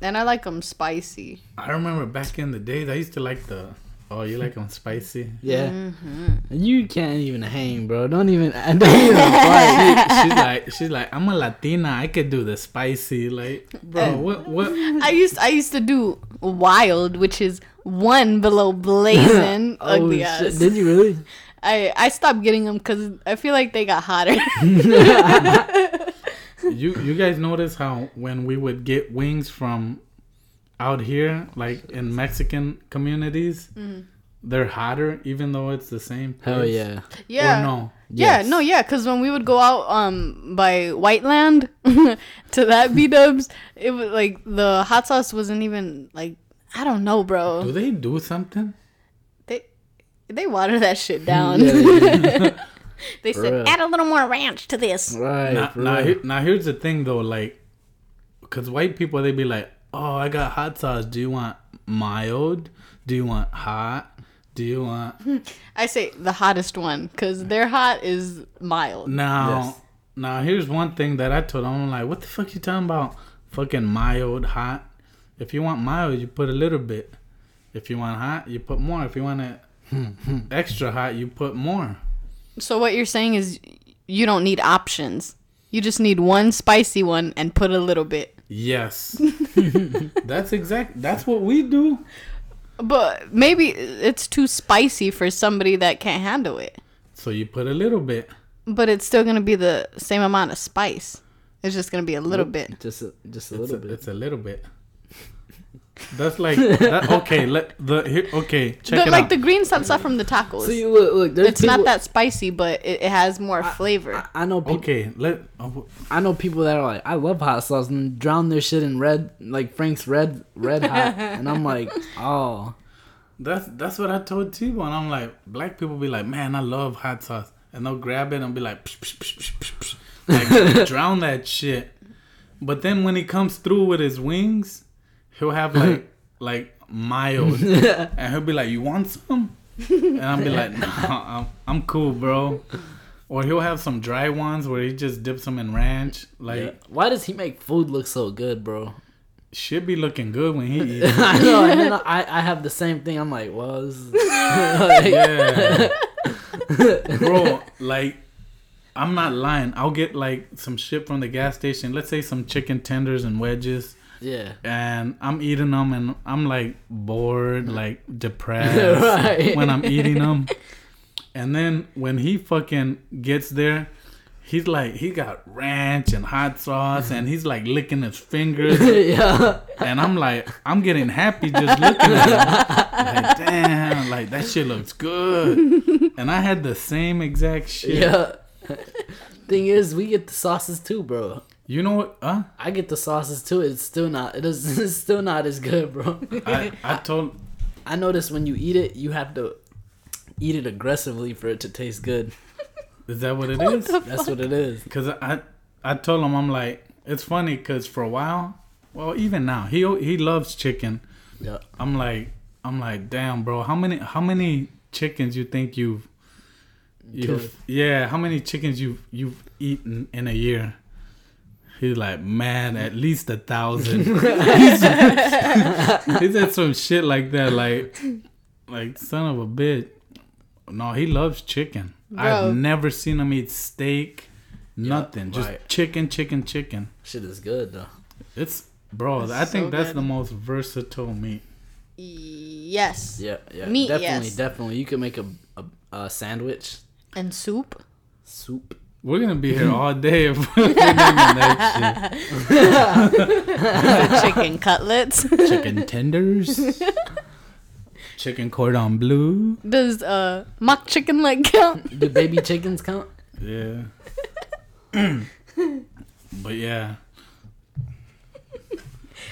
And I like them spicy. I remember back in the days, I used to like the. Oh, you like them spicy? Yeah. Mm-hmm. You can't even hang, bro. Don't even. Don't even fight. she's like, she's like, I'm a Latina. I could do the spicy. Like, bro, what, what? I used I used to do wild, which is one below blazing Oh ugly shit! Did you really? I I stopped getting them because I feel like they got hotter. You, you guys notice how when we would get wings from out here, like in Mexican communities, they're hotter, even though it's the same. Hell yeah. yeah. Or no, Yeah, no, yeah, because when we would go out um by Whiteland to that B Dubs, it was like the hot sauce wasn't even like I don't know, bro. Do they do something? They they water that shit down. Yeah, they they For said real. add a little more ranch to this. Right. Now, now, here, now here's the thing though, like, cause white people they be like, oh, I got hot sauce. Do you want mild? Do you want hot? Do you want I say the hottest one because their hot is mild. now? Yes. Now here's one thing that I told them. I'm like, what the fuck you talking about? Fucking mild, hot. If you want mild, you put a little bit. If you want hot, you put more. If you want it extra hot, you put more. So what you're saying is you don't need options. You just need one spicy one and put a little bit. Yes, that's exact. That's what we do. But maybe it's too spicy for somebody that can't handle it. So you put a little bit. But it's still gonna be the same amount of spice. It's just gonna be a little bit. Just a, just a It's little a, bit. it's a little bit. That's like that, okay. Let the here, okay. Check The, it like out. the green salsa from the tacos. See, look, look. It's people, not that spicy, but it, it has more flavor. I, I know people. okay, let oh, I know people that are like, I love hot sauce and drown their shit in red, like Frank's red, red hot, and I'm like, oh, that's that's what I told T-Bone. I'm like, black people be like, man, I love hot sauce, and they'll grab it and be like, psh, psh, psh, psh, psh, psh. like drown that shit. But then when he comes through with his wings, he'll have like like mild, and he'll be like, you want some? And I'll be like, no, I'm, I'm cool, bro. Or he'll have some dry ones where he just dips them in ranch. Like, yeah. why does he make food look so good, bro? should be looking good when he eats. I know, and then I, I have the same thing. I'm like, well, this is, like, Yeah. Bro, like, I'm not lying. I'll get like some shit from the gas station. Let's say some chicken tenders and wedges. Yeah, And I'm eating them and I'm like bored, like depressed Right. when I'm eating them. And then when he fucking gets there, he's like, he got ranch and hot sauce and he's like licking his fingers. yeah, And I'm like, I'm getting happy just looking at him. Like, damn, like that shit looks good. And I had the same exact shit. yeah. Thing is, we get the sauces too, bro. You know what? Huh? I get the sauces too. It's still not. It is. It's still not as good, bro. I, I told I noticed when you eat it, you have to eat it aggressively for it to taste good. is that what it is? That's what it is. Cause I I told him I'm like it's funny because for a while, well even now he he loves chicken. Yeah. I'm like I'm like damn bro, how many how many chickens you think you've you've yeah how many chickens you've you've eaten in a year? He's like man, at least a thousand. he said some shit like that, like like son of a bitch. No, he loves chicken. Bro. I've never seen him eat steak. Nothing, just right. chicken, chicken, chicken. Shit is good though. It's bro. I think so that's good. the most versatile meat. Yes. Yeah, yeah. Meat, definitely, yes. definitely. You could make a, a, a sandwich, And soup. soup. We're gonna be here all day if we're naming that chicken cutlets. Chicken tenders, chicken cordon bleu. Does uh mock chicken leg count? Do baby chickens count? Yeah. but yeah,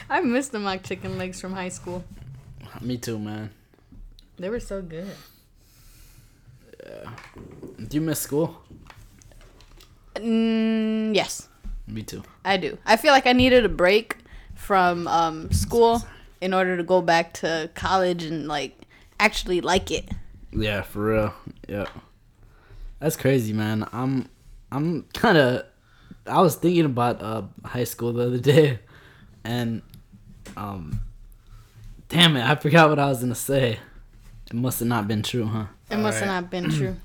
I miss the mock chicken legs from high school. Me too, man. They were so good. Yeah. Do you miss school? Mm, yes, Me too. I do. I feel like I needed a break from um, school in order to go back to college and like actually like it. Yeah, for real. Yeah. That's crazy, man. I'm I'm kind of I was thinking about uh high school the other day and um damn it, I forgot what I was going to say. It must have not been true, huh? It must have Alright. not been true.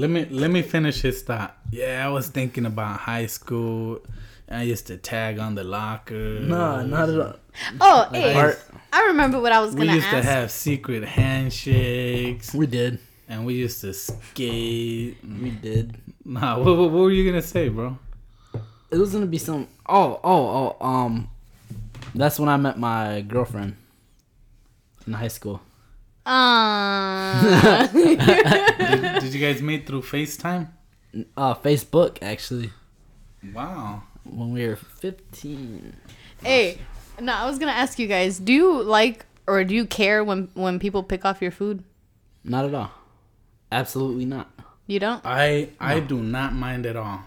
Let me let me finish his thought. Yeah, I was thinking about high school. I used to tag on the locker. No, not at all. Oh, hey, Art- I remember what I was gonna We used to have secret handshakes, We did. and we used to skate. We did. Nah, what, what, what were you gonna say, bro? It was going to be some Oh, oh, oh, um that's when I met my girlfriend in high school. Uh, Did, did you guys meet through FaceTime? Uh, Facebook actually Wow. when we were fifteen. Hey, no, I was gonna ask you guys: Do you like or do you care when when people pick off your food? Not at all. Absolutely not. You don't. I I do not mind at all.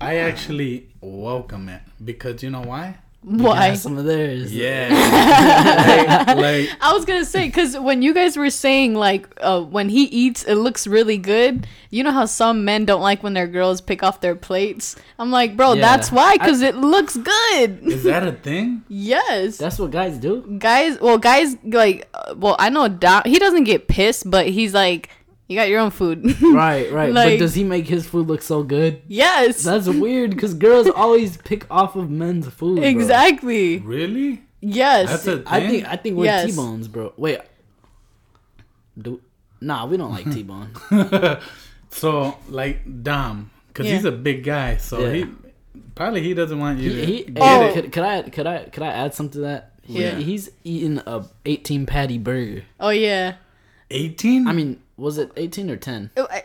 I actually welcome it because you know why? Why? Have some of theirs. Yeah. like, like I was gonna say because when you guys were saying like uh, when he eats, it looks really good. You know how some men don't like when their girls pick off their plates. I'm like, bro, Yeah. that's why because it looks good. is that a thing? yes, That's what guys do. guys. Well, guys like, uh, well, I know Dom. He doesn't get pissed, but he's like, you got your own food. Right, right. Like- but does he make his food look so good? yes, That's weird because girls always pick off of men's food. bro. exactly. Really? Yes. That's a thing. I think I think we're Yes. T-bones, bro. Wait. Do Nah, we don't like T-bone. so like Dom, because Yeah. he's a big guy, so Yeah. he probably he doesn't want you he, to he, get Oh. it. could, could I could I could I add something to that? Yeah. He- he's eating a 18 patty burger. oh yeah. Eighteen? I mean, was it 18 or 10? Oh, I,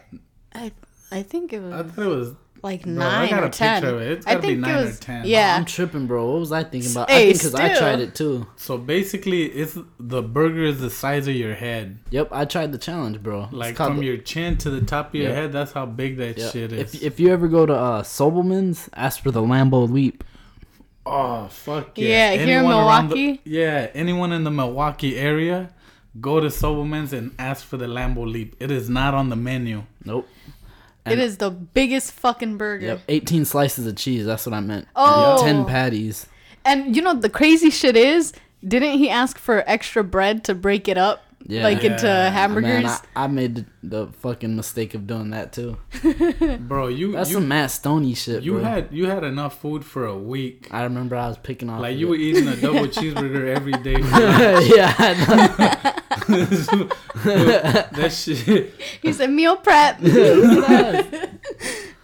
I, I think it was I thought it was. like Bro, I nine got or a ten. picture of it. It's I gotta be think nine it or was 10. yeah. I'm tripping, bro. What was I thinking about? Hey, I think because I tried it too. So basically, it's the burger is the size of your head, Yep, I tried the challenge, bro. Like from the- your chin to the top of your Yeah. head. That's how big that Yep. shit is. If if you ever go to uh, Sobelman's, ask for the Lambo Leap. oh fuck Yeah, yeah! here in Anyone around the- yeah, anyone in the Milwaukee area, go to Sobelman's and ask for the Lambo Leap. It is not on the menu. Nope. it And- is the biggest fucking burger. Yep, 18 slices of cheese. That's what I meant. Oh. 10 patties. And you know the crazy shit is, didn't he ask for extra bread to break it up, Yeah. like into hamburgers? Man, I, I made the, the fucking mistake of doing that too. Bro, you That's you, some Matt Stonie shit, you bro. had you had enough food for a week. I remember I was picking off. Like of you were eating a double cheeseburger every day. yeah, I know. that shit. he said meal prep.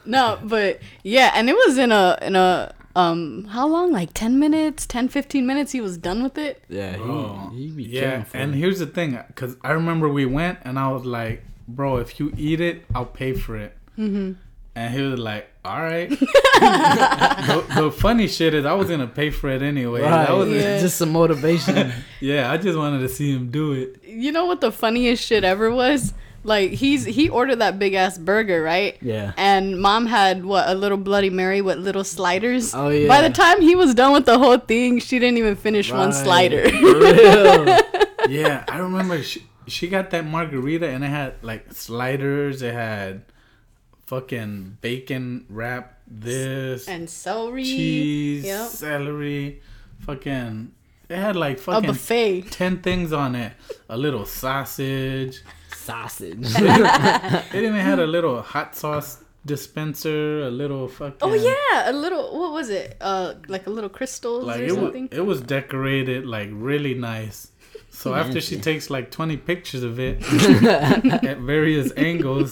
no, but yeah, and it was in a in a um how long? Like 10 minutes, 10 15 minutes he was done with it. yeah, Bro, he, he be yeah, caring and it. here's the thing, because I remember we went and I was like, bro, if you eat it, I'll pay for it. Mm-hmm. And he was like, all right. the, the funny shit is, I was gonna pay for it anyway. Right, That was Yeah. just some motivation. yeah. I just wanted to see him do it. You know what the funniest shit ever was? Like he's he ordered that big ass burger, right? Yeah. And mom had what a little Bloody Mary with little sliders. Oh, yeah. By the time he was done with the whole thing, she didn't even finish one slider. For real. Yeah, I remember she she got that margarita and it had like sliders. It had fucking bacon wrap, this and celery. cheese, Yep. celery, fucking. It had like fucking A fucking buffet. ten things on it. A little sausage. Sausage. It even had a little hot sauce dispenser. A little fucking. Oh yeah, a little. What was it? Uh, like a little crystals Like or it was, it was decorated like really nice. So after she takes like 20 pictures of it at various angles,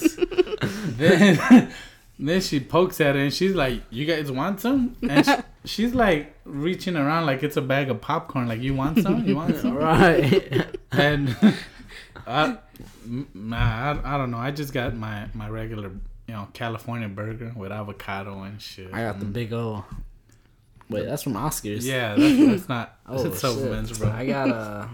then then she pokes at it and she's like, "You guys want some?" And she, she's like reaching around like it's a bag of popcorn. Like, "You want some? You want some?" right. And I, m- nah, I, I don't know. I just got my my regular, you know, California burger with avocado and shit. I got the big O. Wait, that's from Oscars. Yeah, that's, that's not. Oh, it's Supplements, shit. bro. I got uh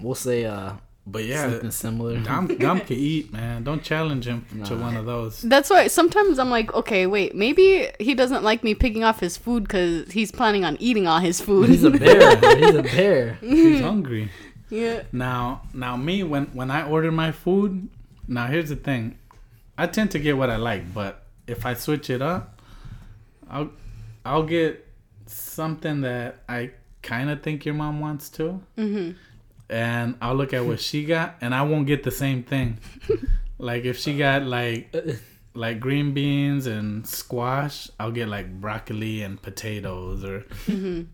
we'll say uh But yeah, something similar. Dom, Dom can eat, man. Don't challenge him to one of those. That's why sometimes I'm like, okay, wait, maybe he doesn't like me picking off his food because he's planning on eating all his food. He's a bear. He's a bear. He's hungry. Yeah. Now, now me when when I order my food, now here's the thing, I tend to get what I like, but if I switch it up, I'll I'll get something that I kind of think your mom wants to, mm-hmm. and I'll look at what she got, and I won't get the same thing. like if she got like like green beans and squash, I'll get like broccoli and potatoes, or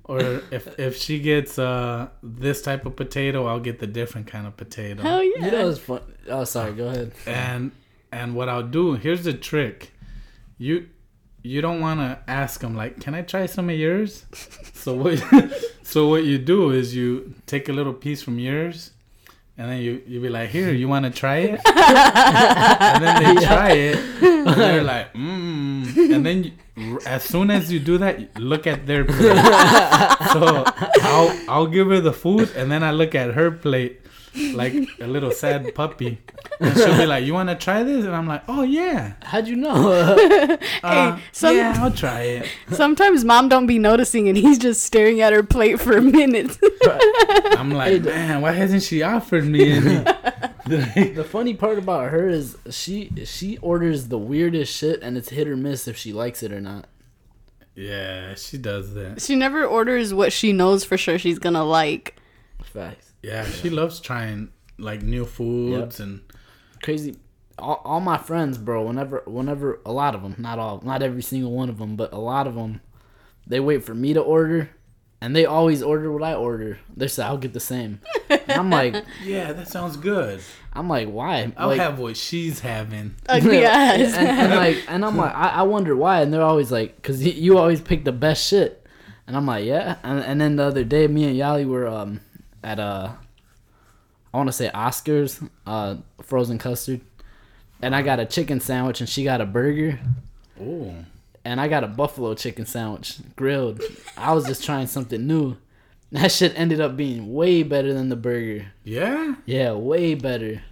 or if if she gets uh this type of potato, I'll get the different kind of potato. Hell yeah. You know it's fun. Oh, sorry. Go ahead. And and what I'll do here's the trick, you you don't want to ask them like, can I try some of yours? so what so what you do is you take a little piece from yours, and then you you be like, "Here, you want to try it?" and then they try it, and they're like, "Mmm," and then you, as soon as you do that, look at their plate. so I'll I'll give her the food, and then I look at her plate like a little sad puppy, and she'll be like, "You want to try this?" And I'm like, "Oh yeah, How'd you know? uh, some- yeah, I'll try it." Sometimes mom don't be noticing, and he's just staring at her plate for a minute. I'm like, man, why hasn't she offered me any? the funny part about her is she she orders the weirdest shit, and it's hit or miss if she likes it or not. yeah, she does that. she never orders what she knows for sure she's gonna like. Facts. Yeah, she loves trying like new foods and Crazy. All, all my friends, bro. Whenever, whenever, a lot of them, not all, not every single one of them, but a lot of them, they wait for me to order, and they always order what I order. They say I'll get the same. And I'm like, yeah, that sounds good. I'm like, why? I'll like, have what she's having. Ugly and, and like, and I'm like, I, I wonder why, and they're always like, cause you, you always pick the best shit, and I'm like, yeah. And, and then the other day, me and Yali were um at uh, I want to say Oscars, uh, frozen custard, and I got a chicken sandwich, and she got a burger, Oh, and I got a buffalo chicken sandwich grilled. I was just trying something new. That shit ended up being way better than the burger. yeah. Yeah, way better.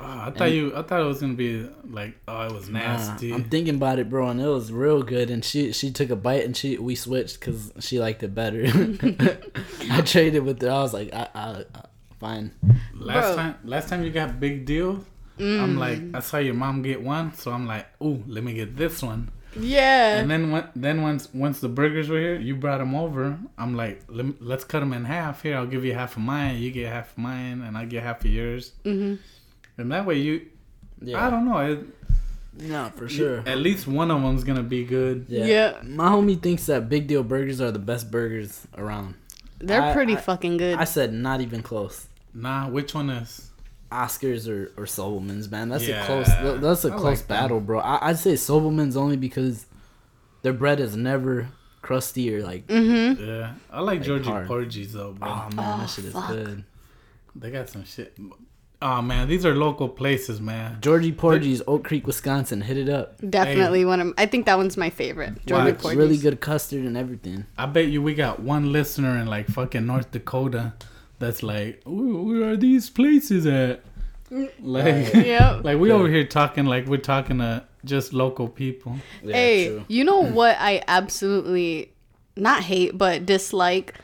Oh, I thought you. I thought it was gonna be like, oh, it was Nah, nasty. I'm thinking about it, bro, and it was real good. And she she took a bite and she we switched because she liked it better. I traded with her. I was like, I, I, I fine. last Bro. time, last time you got big deal. I'm like, I saw your mom get one, so I'm like, ooh, let me get this one. yeah. And then when, then once once the burgers were here, you brought them over. I'm like, let me, let's cut them in half. Here, I'll give you half of mine. You get half of mine, and I get half of yours. Mm-hmm. And that way, you, I don't know. It, no, for sure. At least one of them's gonna be good. Yeah. Yeah. My homie thinks that Big Deal burgers are the best burgers around. They're I- pretty I- fucking good. I said not even close. Nah, which one is? Oscars or, or Sobelman's, man. That's Yeah, a close. That's a I close like them. battle, bro. I, I'd say Sobelman's only because their bread is never crusty or like. Mm-hmm. Yeah, I like Georgie Porgies though, bro. Oh man, that shit is good. They got some shit. Oh man, these are local places, man. Georgie Porgy's, Oak Creek, Wisconsin. Hit it up. Definitely one of. I think that one's my favorite. Georgia Watch. Porgy's. Really good custard and everything. I bet you we got one listener in like fucking North Dakota that's like, where are these places at? Mm. Like, Yep. like we over here talking like we're talking to just local people. Yeah, hey, true. you know mm. what I absolutely not hate but dislike,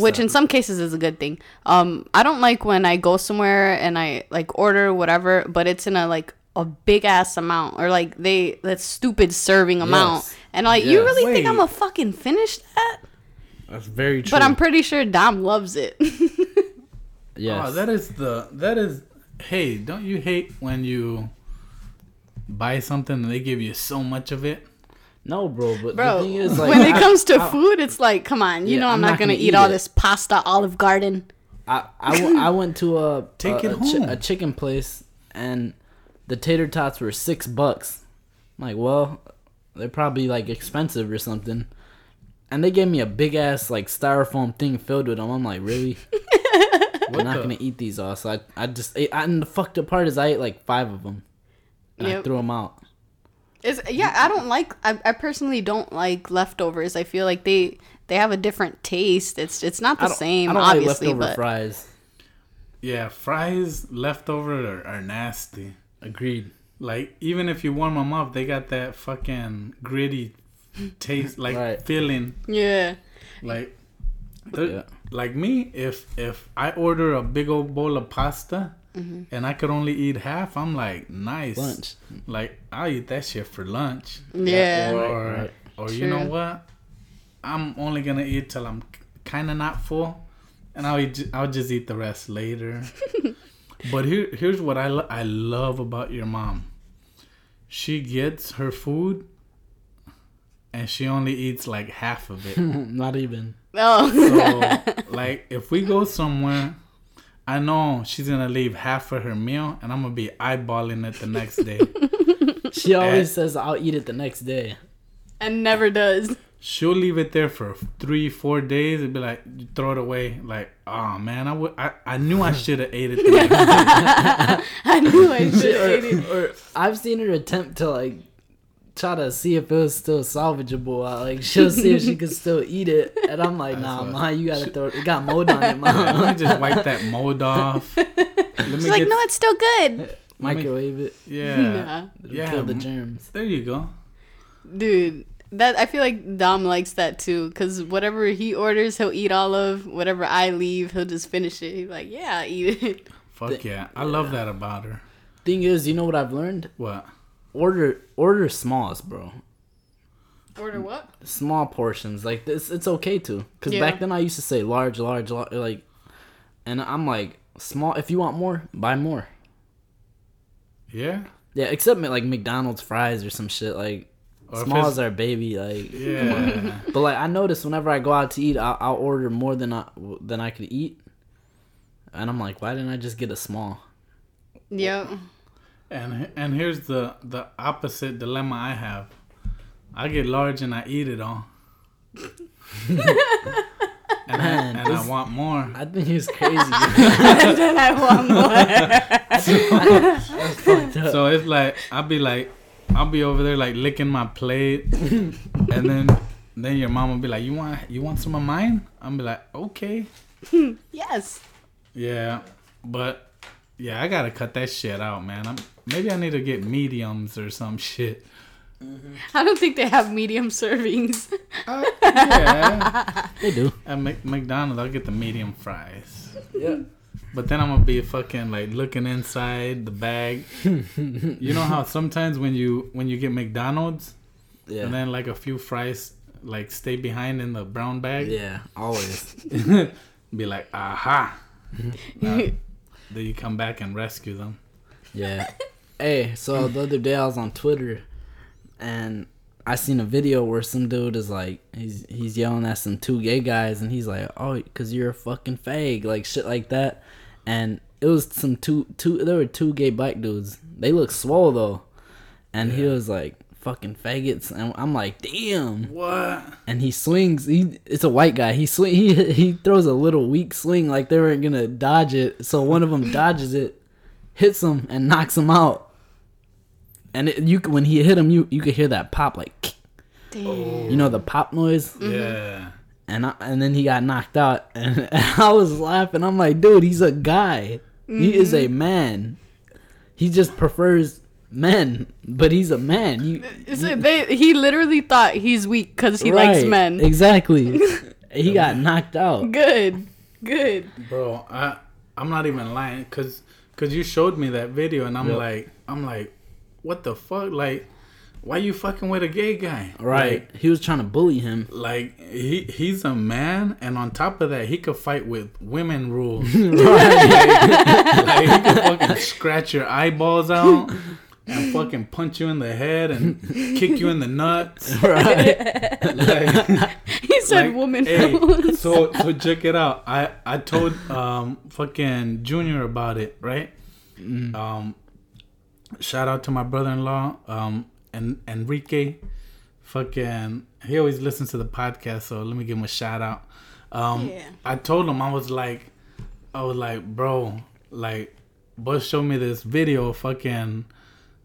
which in some cases is a good thing. Um, I don't like when I go somewhere and I like order whatever, but it's in a like a big ass amount or like they that stupid serving amount, Yes. and like you Yes. really think I'm gonna fucking finish that? That's very true. But I'm pretty sure Dom loves it. Yes. Oh, that is the that is. Hey, don't you hate when you buy something and they give you so much of it? No, bro. But Bro, the thing is, like, when it I- comes to I- food, it's like, come on, you Yeah, know I'm, I'm not, not gonna, gonna eat, eat all this pasta Olive Garden. I I, w- I went to a Take a, it a, chi- home. a chicken place and the tater tots were six bucks. I'm like, well, they're probably like expensive or something. And they gave me a big ass like styrofoam thing filled with them. I'm like, really? I'm not the- gonna eat these all. So I, I just ate. And the fucked up part is I ate like five of them. And I threw them out. It's yeah, I don't like. I, I personally don't like leftovers. I feel like they they have a different taste. It's it's not I the don't, same, I don't obviously, like leftover but fries. Yeah, fries leftover are, are nasty. Agreed. Like even if you warm them up, they got that fucking gritty taste, like Right. feeling. yeah, Like, Yeah. like me, if if I order a big old bowl of pasta Mm-hmm. and I could only eat half, I'm like, nice. Lunch. Like I'll eat that shit for lunch. yeah. or right. or you know what? I'm only gonna eat till I'm kind of not full, and I'll eat, I'll just eat the rest later. but here here's what I lo- I love about your mom. She gets her food, and she only eats like half of it. Not even. Oh, So like if we go somewhere. I know she's gonna leave half of her meal, and I'm gonna be eyeballing it the next day. She always Eh. says I'll eat it the next day. and never does. she'll leave it there for three, four days. It'd be like throw it away. Like, oh man, I would. I, I knew I should have ate it. I knew I should have ate it. or, or I've seen her attempt to like try to see if it was still salvageable. Uh, Like she'll see if she can still eat it, and I'm like, nah, what- ma, you gotta throw it. It got mold on it, Let ma. me just wipe that mold off. Let me She's like, get- no, it's still good. Microwave it. Yeah. Nah. It'll Yeah. kill the germs. There you go. Dude, that I feel like Dom likes that too, cause whatever he orders, he'll eat all of. Whatever I leave, he'll just finish it. He's like, yeah, I eat it. Fuck yeah. I love that about her. Thing is, you know what I've learned? What? Order order smalls, bro. Order what? Small portions, like this. It's okay to, cause Yeah. back then I used to say large, large, large, like, and I'm like small. If you want more, buy more. Yeah. Yeah, except like McDonald's fries or some shit. Like Or if smalls are baby. Like, Yeah. but like I notice whenever I go out to eat, I'll, I'll order more than I than I could eat, and I'm like, why didn't I just get a small? Yep. And and here's the the opposite dilemma I have. I get large and I eat it all. and I, Man, and I want more. I think he's crazy. and then I want more. So it's like I'll be like I'll be over there like licking my plate and then then your mom will be like, You want you want some of mine? I'm be like, Okay. yes. Yeah. But yeah, I gotta cut that shit out, man. I'm maybe I need to get mediums or some shit. I don't think they have medium servings. Uh, yeah. they do. At Mc- McDonald's I'll get the medium fries. Yeah. But then I'm gonna be fucking like looking inside the bag. you know how sometimes when you when you get McDonald's Yeah. and then like a few fries like stay behind in the brown bag. yeah. Always. be like, aha. Uh, then you come back and rescue them. Yeah. hey, so the other day I was on Twitter and I seen a video where some dude is like he's he's yelling at some two gay guys and he's like, "Oh, cuz you're a fucking fag." Like shit like that. And it was some two two there were two gay black dudes. They look swole though. And he was like, "Fucking faggots." And I'm like, "Damn." What? and he swings. He it's a white guy. He swing. He he throws a little weak swing like they weren't gonna dodge it. So one of them dodges it, hits him, and knocks him out. And it, you can- when he hit him, you you could hear that pop like, Damn. you know the pop noise. Mm-hmm. Yeah. And I, and then he got knocked out, and, I was laughing. I'm like, dude, he's a guy. He mm-hmm. is a man. He just prefers men, but he's a man. You, So they, he literally thought he's weak because he likes men. Exactly. he got knocked out. Good. Good. Bro, I I'm not even lying cuz cuz you showed me that video and I'm Yep. like I'm like what the fuck? Like why you fucking with a gay guy? Right. he was trying to bully him. Like, like he he's a man and on top of that he could fight with women rules. right. like he could fucking scratch your eyeballs out and fucking punch you in the head and kick you in the nuts. right. Like, He said like, woman. hey, rules. so so check it out. I I told um fucking Junior about it, right? Um, shout out to my brother-in-law, um, and Enrique. Fucking, he always listens to the podcast, so let me give him a shout out. Um, Yeah. I told him I was like, I was like, bro, like, Buzz showed me this video fucking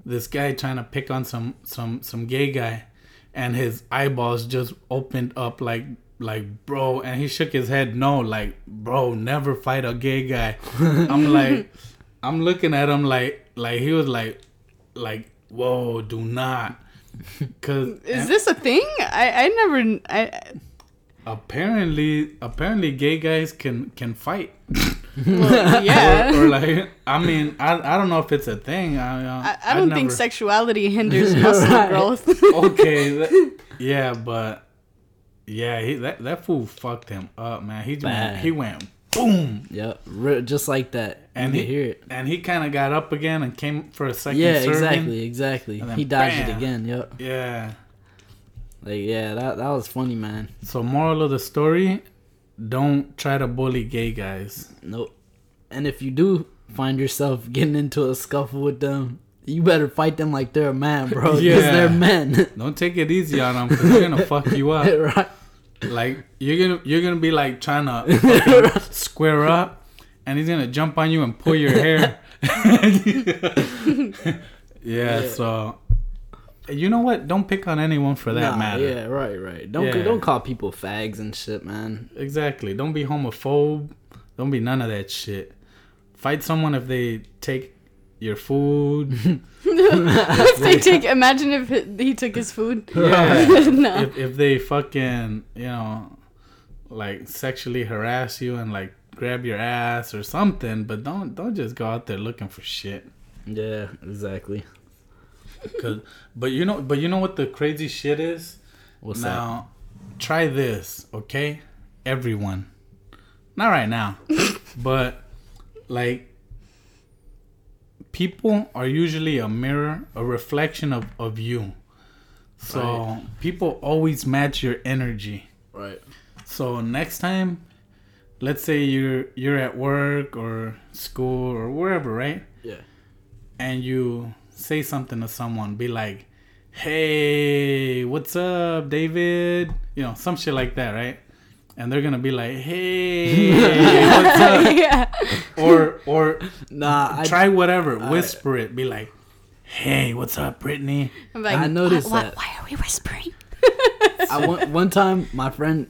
this guy trying to pick on some some some gay guy, and his eyeballs just opened up like like bro, and he shook his head no, like bro, never fight a gay guy. I'm like, I'm looking at him like like he was like like whoa, do not, cause Is this a thing? I, I never. I, apparently apparently gay guys can can fight. well, yeah. or, or like I mean I, I don't know if it's a thing. I uh, I, I don't think never- sexuality hinders muscle Right. growth. okay, that- yeah, but yeah, he, that that fool fucked him up, man. He just went, he went boom, Yep. Re- just like that. and And he hear it. and he kind of got up again and came for a second. Yeah, serving. exactly, exactly. then He dodged bam. it again. Yep. Yeah. Like yeah, that that was funny, man. So moral of the story: don't try to bully gay guys. Nope. And if you do find yourself getting into a scuffle with them, you better fight them like they're a man, bro. Because Yeah. they're men. Don't take it easy on them because they're gonna fuck you up. right. Like you're gonna you're gonna be like trying to square up, and he's gonna jump on you and pull your hair. yeah, So you know what? Don't pick on anyone for that Nah, matter. Yeah, right, right. Don't Yeah. don't call people fags and shit, man. Exactly. Don't be homophobe. Don't be none of that shit. Fight someone if they take your food. if they take, imagine if he- he took his food. Yeah. no. if if they fucking you know like sexually harass you and like grab your ass or something, but don't don't just go out there looking for shit. Yeah, exactly. Cause, but you know, but you know what the crazy shit is. What's that? now, try this, okay? Everyone, not right now, but like people are usually a mirror, a reflection of of you. So Right. people always match your energy. Right. So next time, let's say you're you're at work or school or wherever, right? Yeah. And you say something to someone, be like, "Hey, what's up, David?" You know, some shit like that, right? And they're gonna be like, "Hey, what's up?" yeah. Or or Nah, I try whatever, whisper it, be like, "Hey, what's up, Brittany?" I'm like, I noticed why, that. Why, why are we whispering? I one, one time my friend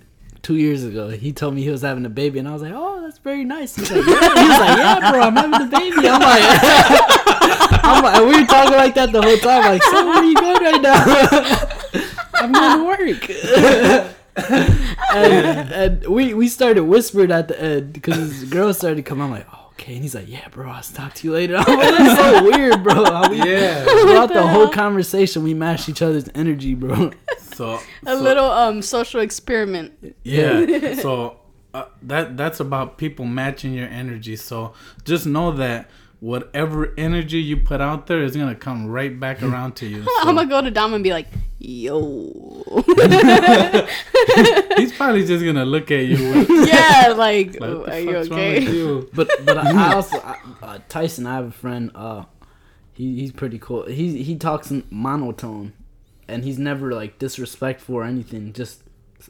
two years ago he told me he was having a baby and I was like oh that's very nice. He's like yeah, he was like yeah bro I'm having a baby. I'm like I'm like we were talking like that the whole time like so where are you going right now? I'm going to work. And, and we we started whispering at the end because this girl started to come I'm like oh, okay. And he's like yeah bro I'll talk to you later. I'm like that's so weird bro. We, Yeah. throughout the whole conversation we matched each other's energy bro So A so- little um social experiment. Yeah. so uh, that that's about people matching your energy. So just know that whatever energy you put out there is gonna come right back around to you. I'm gonna go to Dom and be like, yo. he's probably just gonna look at you. With, yeah, like, like, are you fuck's wrong with okay? you? But but I also I, uh, Tyson. I have a friend. Uh, he he's pretty cool. He he talks in monotone, and he's never like disrespectful or anything. Just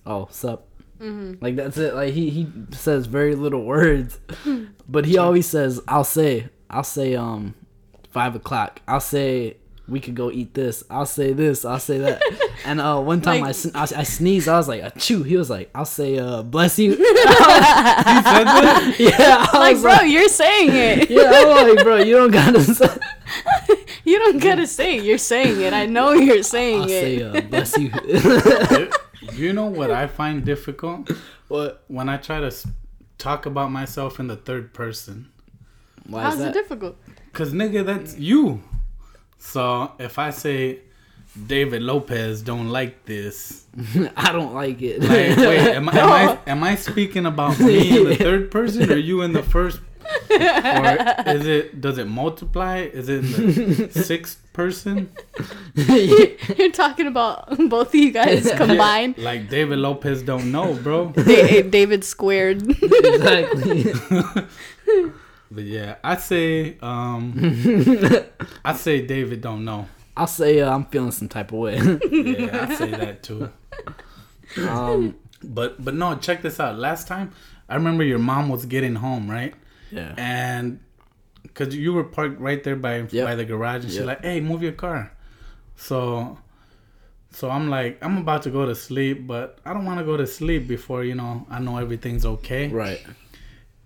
oh sup. Like that's it. Like he he says very little words, but he always says I'll say I'll say um five o'clock. I'll say we could go eat this. I'll say this. I'll say that. And uh, one time Like- I, sn- I I sneezed. I was like achoo. He was like I'll say uh bless you. He said that? yeah. I Like, bro, you're saying it. yeah, I'm like, bro, you don't gotta say. You don't gotta say it. You're saying it. I know you're saying I'll it. say, uh, bless you. You know what I find difficult what? when I try to talk about myself in the third person. Why How's is it that? difficult? Cause nigga, that's you. So if I say David Lopez don't like this, I don't like it. Like, wait, am, I- am I am I speaking about me in the third person, or you in the first? Or is it does it multiply? Is it the sixth person? You're talking about both of you guys combined. Like David Lopez don't know, bro. Da- David squared. exactly. But yeah, I say um, I say David don't know. I'll say uh, I'm feeling some type of way. Yeah, I say that too. um, But but no, check this out. Last time, I remember your mom was getting home, right? Yeah. and because you were parked right there by Yep. by the garage, and she's Yep. like, "Hey, move your car." So, so I'm like, I'm about to go to sleep, but I don't want to go to sleep before you know I know everything's okay. Right.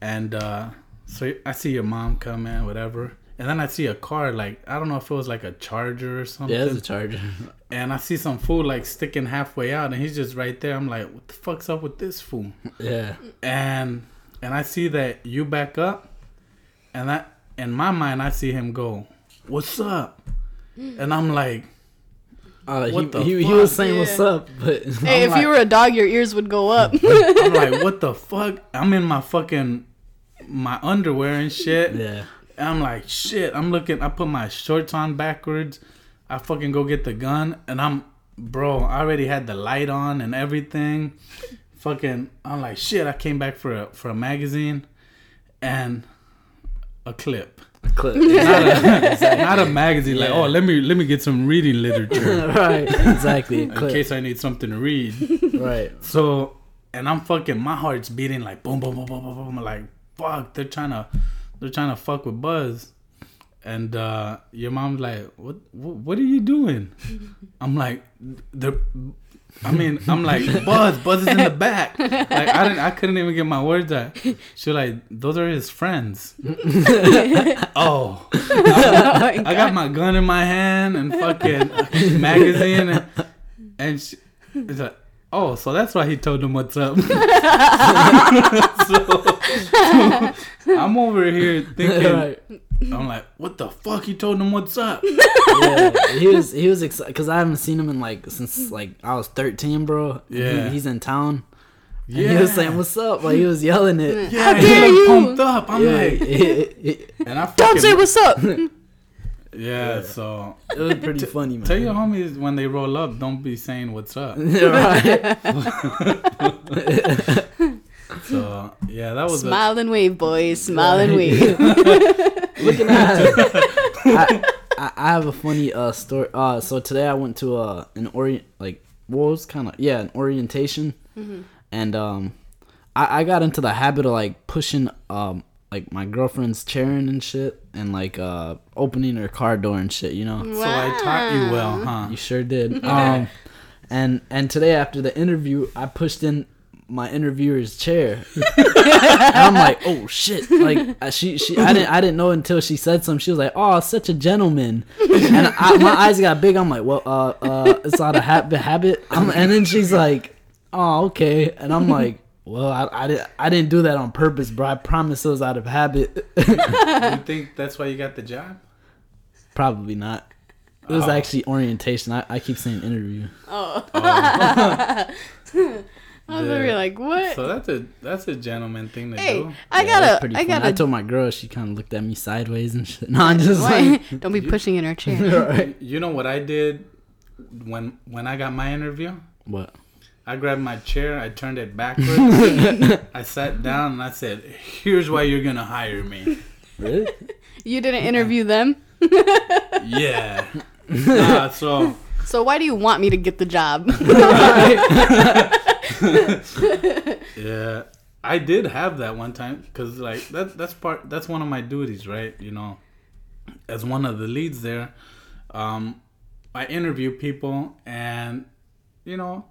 And uh, so I see your mom come in, whatever, and then I see a car like I don't know if it was like a Charger or something. Yeah, it's a charger. and I see some fool like sticking halfway out, and he's just right there. I'm like, what the fuck's up with this fool? Yeah. and and I see that you back up, and that in my mind I see him go, "What's up?" And I'm like, Uh, he, What the he, he was fuck? saying what's up, but hey, if like- you were a dog, your ears would go up. I'm like, what the fuck? I'm in my fucking my underwear and shit. yeah. And I'm like, shit. I'm looking. I put my shorts on backwards. I fucking go get the gun, and I'm, bro. I already had the light on and everything. Fucking, I'm like, shit. I came back for a for a magazine, and a clip. A clip. not a, not a magazine. Like, oh, let me let me get some reading literature right. Exactly. in Clip. case I need something to read. Right. So, and I'm fucking, my heart's beating like boom, boom, boom, boom, boom, boom. Like, fuck, they're trying to, they're trying to fuck with Buzz. And uh your mom's like, what, what, what are you doing? I'm like, they're, I mean, I'm like, Buzz, Buzz is in the back. Like, I didn't, I couldn't even get my words out. She like, those are his friends. oh, I oh got my gun in my hand and fucking magazine and, and she, it's like, oh, so that's why he told them what's up. so, so I'm over here thinking, right. I'm like, what the fuck? He told him what's up. Yeah. He was he was excited because I haven't seen him in like since like I was 13, bro. And he- Yeah. he's in town. Yeah, And he was saying, "What's up?" Like he was yelling it. yeah, How he dare looked you? pumped up. I'm Yeah, like, it, it- and I Don't say what's up. yeah. So it was pretty funny, man. tell your homies when they roll up, don't be saying what's up. right. So yeah, that was a, and wave, boys. Smile and wave. Looking at I, I, I have a funny uh story. Uh, so today I went to uh an orient like what was kind of yeah an orientation, and um, I I got into the habit of like pushing um like my girlfriend's chairing and shit, and like uh opening her car door and shit. You know. wow. so I taught you well, huh? You sure did. Um, and and today after the interview, I pushed in my interviewer's chair. and I'm like, oh shit! Like she she I didn't I didn't know until she said something. She was like, oh, such a gentleman. And I, my eyes got big. I'm like, well, uh, uh, it's out of habit. habit. I'm, and then she's like, oh, okay. And I'm like. Well, I, I, didn't, I didn't do that on purpose, bro. I promise it was out of habit. you think that's why you got the job? Probably not. It was Oh. actually orientation. I, I keep saying interview. I was over here like, what? So that's a that's a gentleman thing to Hey, do. I Yeah, gotta, pretty I gotta. I told my girl she kind of looked at me sideways and shit. No, I'm just like, Don't be pushing in her chair. right. You know what I did when when I got my interview? What? I grabbed my chair, I turned it backwards, I sat down, and I said, "Here's why you're gonna hire me." Really? You didn't interview them, Yeah. Nah, so so why do you want me to get the job? yeah, I did have that one time because like that that's part that's one of my duties, right? You know, as one of the leads there, um, I interview people, and you know,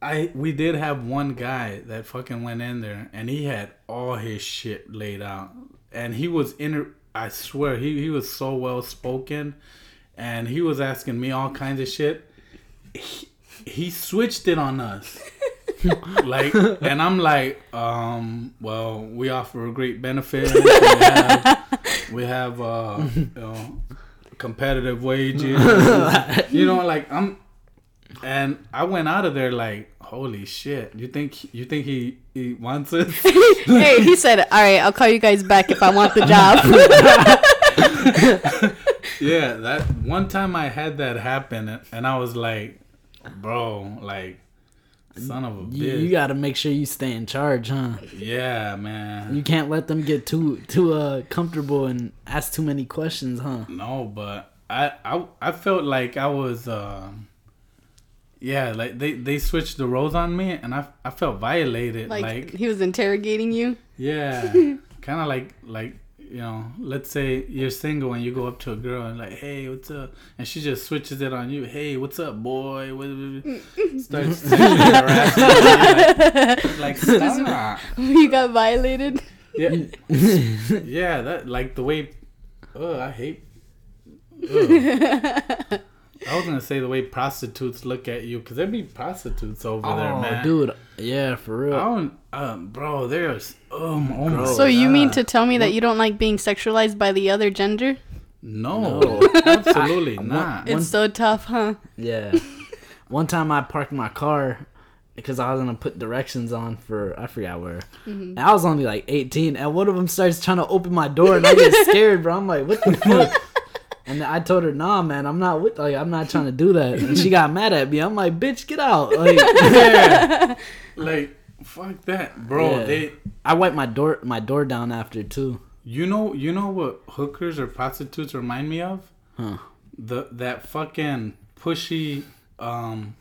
I we did have one guy that fucking went in there, and he had all his shit laid out, and he was inter. I swear he he was so well spoken, and he was asking me all kinds of shit. He, he switched it on us like and i'm like um well we offer a great benefit. we have, we have uh you know competitive wages you know like i'm and i went out of there like holy shit you think you think he he wants it? hey, he said, "All right, I'll call you guys back if I want the job." yeah that one time i had that happen and i was like bro like son of a bitch You, you got to make sure you stay in charge, huh? yeah man You can't let them get too too uh comfortable and ask too many questions, huh? No, but I I, I felt like I was um yeah, like they, they switched the roles on me and I, I felt violated. like, Like, he was interrogating you. yeah. kinda like like you know, let's say you're single and you go up to a girl and like, hey, what's up? And she just switches it on you. Hey, what's up, boy? What- what- Starts harassing you. Like, like stop. you got violated. Yeah, yeah. That like the way. Oh, I hate. Ugh. I was gonna say the way prostitutes look at you, cause there be prostitutes over there, Oh, man. dude, yeah, for real. I real. don't, um, bro. There's, um, oh my So you mean to tell me that you don't like being sexualized by the other gender? No, No. absolutely not. It's so tough, huh? Yeah. One time I parked my car because I was gonna put directions on for I forgot where. And I was only like 18, and one of them starts trying to open my door, and I get scared, bro. I'm like, what the fuck? And I told her, nah, man, I'm not with, like, I'm not trying to do that. And she got mad at me. I'm like, bitch, get out. Like, yeah, like fuck that, bro. Yeah. They I wiped my door, my door down after too. You know, you know what hookers or prostitutes remind me of? Huh. The that fucking pushy um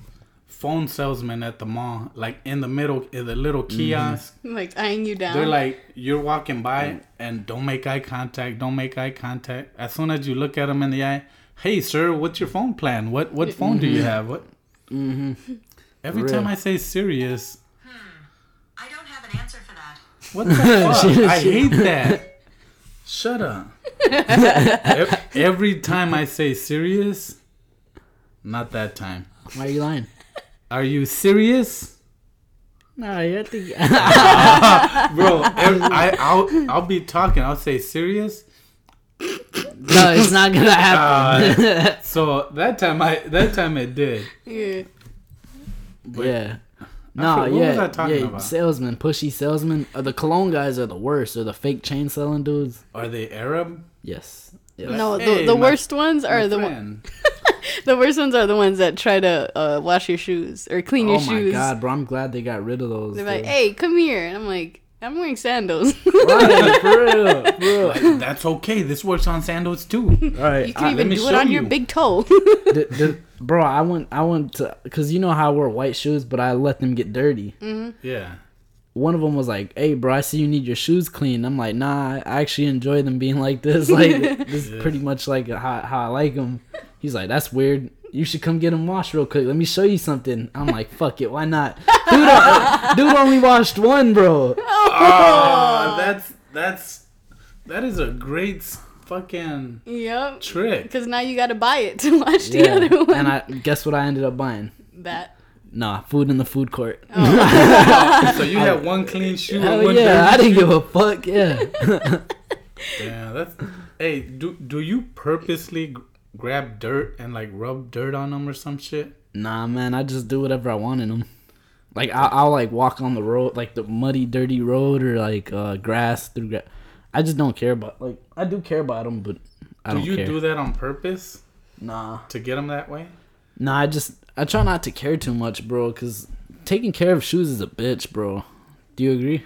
phone salesman at the mall, like in the middle, in the little mm-hmm. kiosk. Like eyeing you down. They're like, you're walking by and don't make eye contact. Don't make eye contact. As soon as you look at them in the eye, hey sir, what's your phone plan? What what phone do you mm-hmm. have? What? Mm-hmm. Every Real. time I say serious, hmm. I don't have an answer for that. what the fuck? I hate that. Shut up. Every time I say serious, not that time. Why are you lying? Are you serious? No, I think. Bro, ev- I, I'll, I'll be talking. I'll say serious. no, it's not gonna happen. Uh, so that time I that time it did. yeah. yeah. I No, forgot- what yeah, was I talking yeah, about? salesmen, pushy salesman. Uh, the cologne guys are the worst. Or the fake chain selling dudes. Are they Arab? Yes. yes. No, Hey, the, the my- worst ones are the one, friend. the worst ones are the ones that try to uh, wash your shoes or clean your shoes. Oh my god, bro! I'm glad they got rid of those. They're like, "Hey, come here," and I'm like, "I'm wearing sandals." right, for real, for real. Like, that's okay. This works on sandals too. All right, you can I- even do it show on your big toe. the, the, bro, I went, I went to, cause you know how I wear white shoes, but I let them get dirty. Yeah. One of them was like, "Hey, bro, I see you need your shoes clean." I'm like, "Nah, I actually enjoy them being like this. Like, this is pretty much like how, how I like them." He's like, "That's weird. You should come get them washed real quick. Let me show you something." I'm like, "Fuck it, why not?" Dude, dude only washed one, bro. Oh, ah, that's that's that is a great fucking yep. trick. Because now you got to buy it to watch the other one. And I guess what I ended up buying? that. Nah, food in the food court. So you had one clean shoe Hell one yeah, I didn't give a fuck. Yeah. Yeah, that's. Hey, do do you purposely g- grab dirt and like rub dirt on them or some shit? Nah, man, I just do whatever I want in them. Like I'll, I'll like walk on the road, like the muddy, dirty road, or like uh, grass through. Gra- I just don't care about. Like I do care about them, but I Do don't you care. do that on purpose nah, to get them that way? nah. I just I try not to care too much, bro. Cause taking care of shoes is a bitch, bro. Do you agree?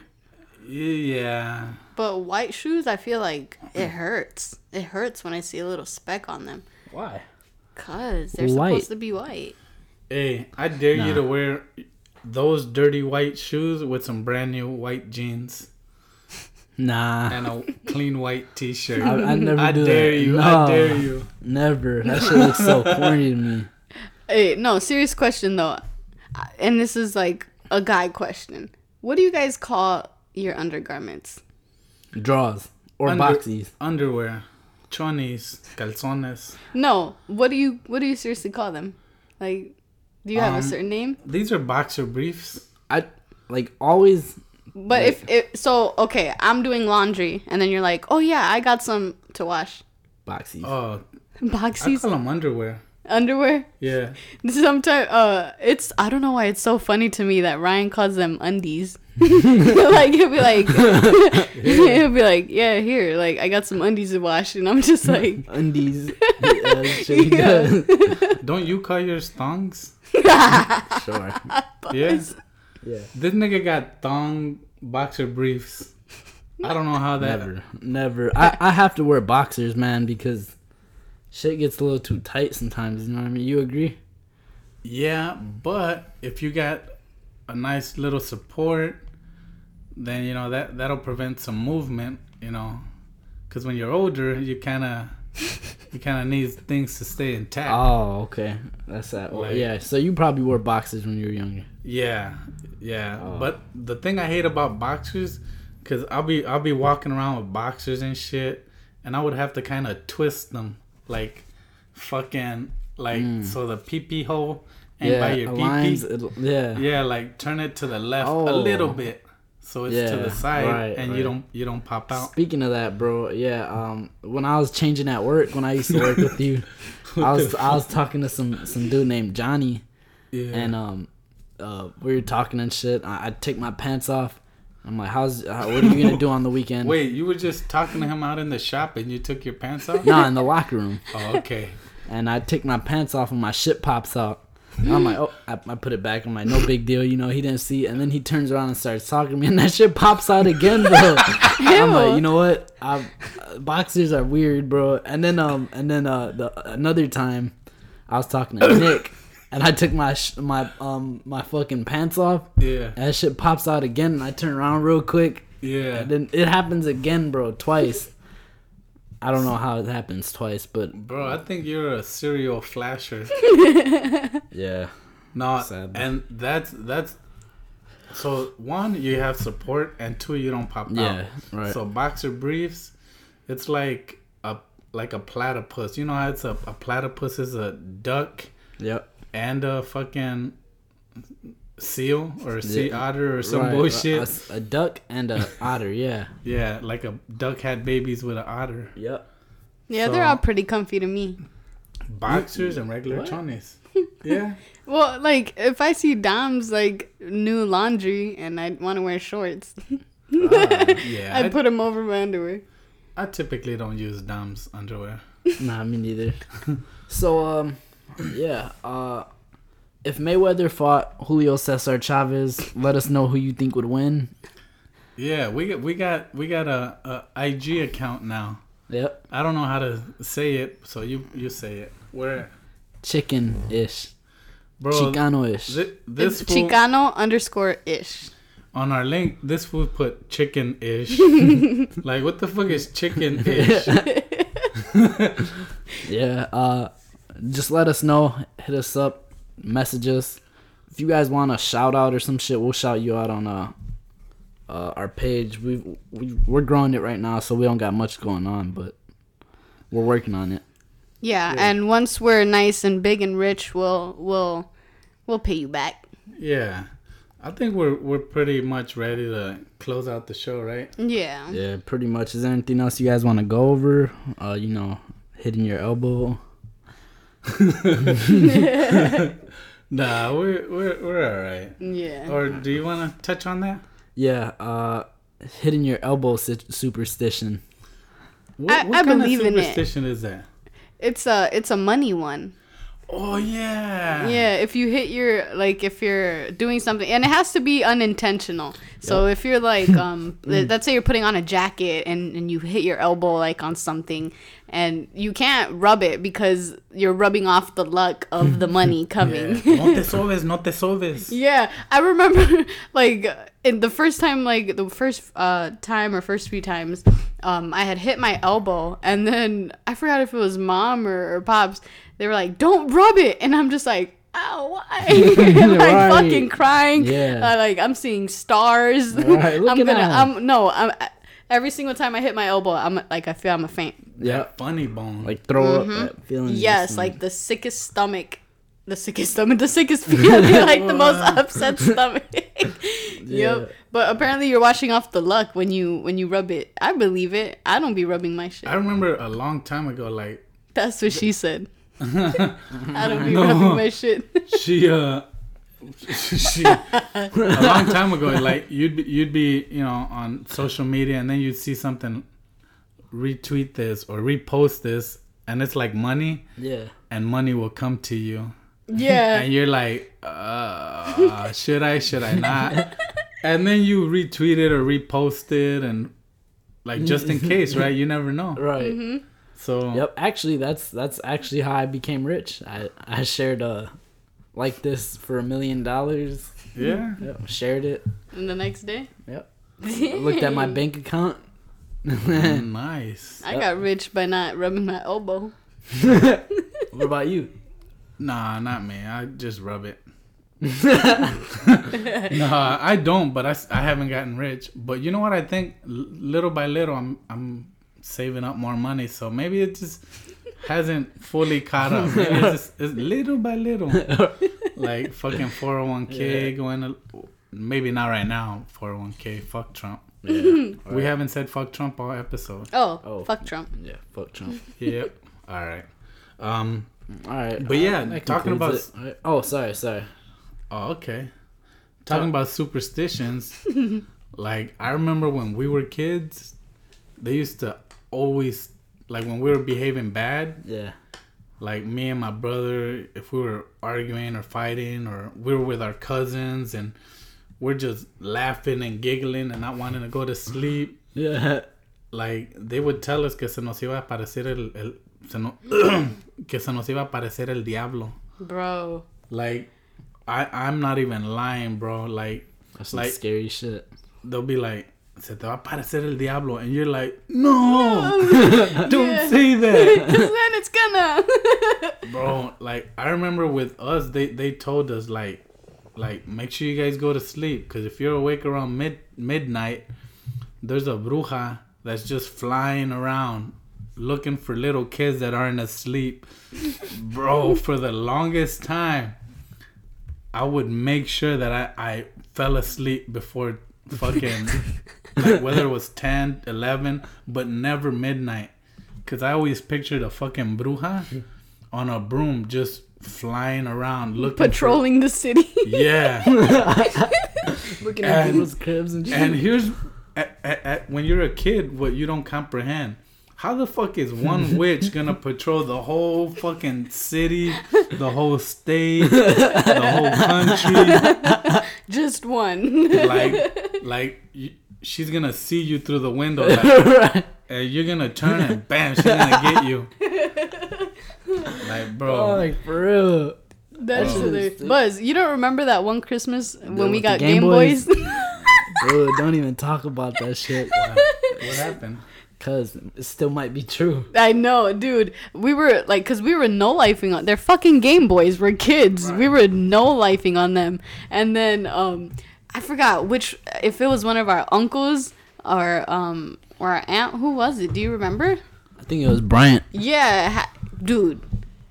Yeah. But white shoes, I feel like it hurts. It hurts when I see a little speck on them. Why? Cause they're White. supposed to be white. Hey, I dare you to wear those dirty white shoes with some brand new white jeans Nah, and a clean white T-shirt. I, I never I do dare that. you. No, I dare you. Never. That shit looks so corny to me. Hey, no, serious question though. Uh, And this is like a guy question. What do you guys call your undergarments? Draws or Under- boxies. Underwear, chonis, calzones. No, what do you what do you seriously call them? Like, do you have Um, a certain name? These are boxer briefs. I like always. But if it so okay, I'm doing laundry, and then you're like, oh yeah, I got some to wash. Boxies. Oh, I Boxies, call them underwear. Underwear. Yeah. Sometimes, uh, it's I don't know why it's so funny to me that Ryan calls them undies. like he'll be like, he'll be like, yeah, here, like I got some undies to wash, and I'm just like, Undies. yeah, Yeah. Don't you call yours thongs? Sure. Yeah. Yeah. This nigga got thong boxer briefs. I don't know how that. Never, never. I, I have to wear boxers, man, because shit gets a little too tight sometimes. You know what I mean? You agree? Yeah, but if you got a nice little support, then you know that that'll prevent some movement. You know, because when you're older, you kind of you kind of need things to stay intact. Oh, okay. That's that. Like- yeah. So you probably wore boxers when you were younger. Yeah, yeah. Oh. But the thing I hate about boxers, cause I'll be I'll be walking around with boxers and shit, and I would have to kind of twist them, like, fucking, like so the pee pee hole ain't by Mm. Your pee lines. pee. it'll- Yeah. Yeah, like turn it to the left a Oh. little bit, so it's to the side, right, and right. you don't you don't pop out. Speaking of that, bro, yeah. Um, when I was changing at work, when I used to work with you, I was I was talking to some some dude named Johnny, Yeah. and um, uh, we were talking and shit. I, I take my pants off. I'm like, how's how, what are you gonna do on the weekend? Wait, you were just talking to him out in the shop, and you took your pants off? Nah, in the locker room. Oh, okay. and I take my pants off and my shit pops out. I'm like, oh, I, I put it back. I'm like, no big deal, you know. He didn't see, and then he turns around and starts talking to me, and that shit pops out again, bro. I'm like, you know what? I, uh, boxers are weird, bro. And then um, and then uh, the another time, I was talking to Nick, and I took my sh- my um my fucking pants off. Yeah. And that shit pops out again, and I turn around real quick. Yeah. And then it happens again, bro, twice. I don't know how it happens twice, but Bro, I think you're a serial flasher. yeah. No, Sad. and that's that's so one you have support and two you don't pop Yeah, out. right. So boxer briefs, it's like a like a platypus. You know how it's a, a platypus is a duck Yep. And a fucking seal or a sea Yeah. otter or some Right, bullshit. A duck and a otter, yeah. yeah, like a duck had babies with an otter. Yep. Yeah, they're all pretty comfy to me. Boxers and regular What? chonies. Yeah. Well, like if I see Dom's like new laundry and I want to wear shorts, Yeah. I I, put them over my underwear. I typically don't use Dom's underwear. Nah, me neither. so, um, yeah. Uh, if Mayweather fought Julio Cesar Chavez, let us know who you think would win. Yeah, we got we got we got a, a IG account now. Yep. I don't know how to say it, so you you say it. Where, Chicken ish. bro? Chicano ish. thi- this It's fool, Chicano underscore ish. on our link, this fool put chicken ish. like, what the fuck is chicken ish? Yeah. Uh, just let us know. Hit us up. Message us. If you guys want a shout out or some shit, we'll shout you out on uh, uh our page. We we we're growing it right now, so we don't got much going on, but we're working on it. Yeah, and once we're nice and big and rich, we'll we'll we'll pay you back. yeah, I think we're we're pretty much ready to close out the show, right? Yeah. Yeah, pretty much. Is there anything else you guys want to go over? Uh, you know, hitting your elbow. Nah, we're we're we're all right. Yeah. Or do you want to touch on that? Yeah, uh, hitting your elbow su- superstition. What, I- what I kind believe of in it. superstition is that? It's a it's a money one. Oh yeah. Yeah, if you hit your like if you're doing something and it has to be unintentional. So if you're like um let's say you're putting on a jacket and, and you hit your elbow like on something and you can't rub it because you're rubbing off the luck of the money coming. Yeah. no te sobes, no te sobes. Yeah, I remember like in the first time, like the first uh time or first few times, um, I had hit my elbow, and then I forgot if it was mom or, or pops. They were like, "Don't rub it," and I'm just like. Ow, why? like Right. fucking crying. Yeah. Uh, like I'm seeing stars. Right, I'm gonna. I'm no. I'm every single time I hit my elbow, I'm like I feel I'm a faint. Yeah, Funny bone. like throw up that feeling. Mm-hmm. Yes, like the sickest stomach. The sickest stomach, the sickest feeling, like the most upset stomach. Yeah. Yep. But apparently you're washing off the luck when you when you rub it. I believe it. I don't be rubbing my shit. I remember a long time ago, like That's what she said. I don't be rubbing my shit. she uh she a long time ago like you'd be you'd be you know on social media and then you'd see something retweet this or repost this and it's like money yeah, and money will come to you yeah. and you're like uh should i should i not and then you retweet it or repost it and like just in case right you never know right. Mm-hmm. so Yep. Actually, that's that's actually how I became rich. I I shared uh like this for a million dollars. yeah Yep, shared it. And the next day, Yep. I looked at my bank account. Mm, nice I got rich by not rubbing my elbow. What about you? Nah, not me. I just rub it. nah, I don't, but I, I haven't gotten rich. But you know what? I think little by little, I'm I'm saving up more money. So maybe it just hasn't fully caught up. It's, just, it's little by little, like fucking 401k going. To, maybe not right now. 401k. Fuck Trump. Yeah. We haven't said fuck Trump all episode. Oh, Oh. fuck Trump. yeah. Fuck Trump. Yep. all right. Um. All right. But yeah, that talking about- it. All right. Oh, sorry, sorry. Oh, okay. Talking about superstitions, like I remember when we were kids, they used to always like when we were behaving bad, Yeah. like me and my brother, if we were arguing or fighting, or we were with our cousins and we're just laughing and giggling and not wanting to go to sleep, Yeah. like they would tell us que se nos iba a aparecer el, el se no, que se nos iba a aparecer el diablo. Bro. Like I I'm not even lying, bro. Like That's some Like- scary shit. they'll be like, se te va a aparecer el diablo, and you're like, no, don't say that, then it's gonna. bro. Like I remember with us, they they told us like, like make sure you guys go to sleep, cause if you're awake around mid midnight, there's a bruja that's just flying around. Looking for little kids that aren't asleep, bro. For the longest time, I would make sure that I, I fell asleep before fucking like whether it was 10 11 but never midnight because i always pictured a fucking bruja on a broom just flying around looking for- Patrolling the city. yeah Looking at people's cribs and and here's at, at, at, when you're a kid what you don't comprehend how the fuck is one witch gonna patrol the whole fucking city the whole state the whole country Just one. like like she's gonna see you through the window like, right. and you're gonna turn and bam she's gonna get you like bro Oh, like for real. That's Oh. hilarious. Buzz, you don't remember that one Christmas when we got Game Game, Boys? Boys? Bro, don't even talk about that shit. what happened Cause it still might be true. I know, dude. We were like, cause we were no lifing on. They're fucking Game Boys. We're kids. We were no lifing on them. And then um, I forgot which if it was one of our uncles or um or our aunt. Who was it? Do you remember? I think it was Bryant. Yeah, ha- dude.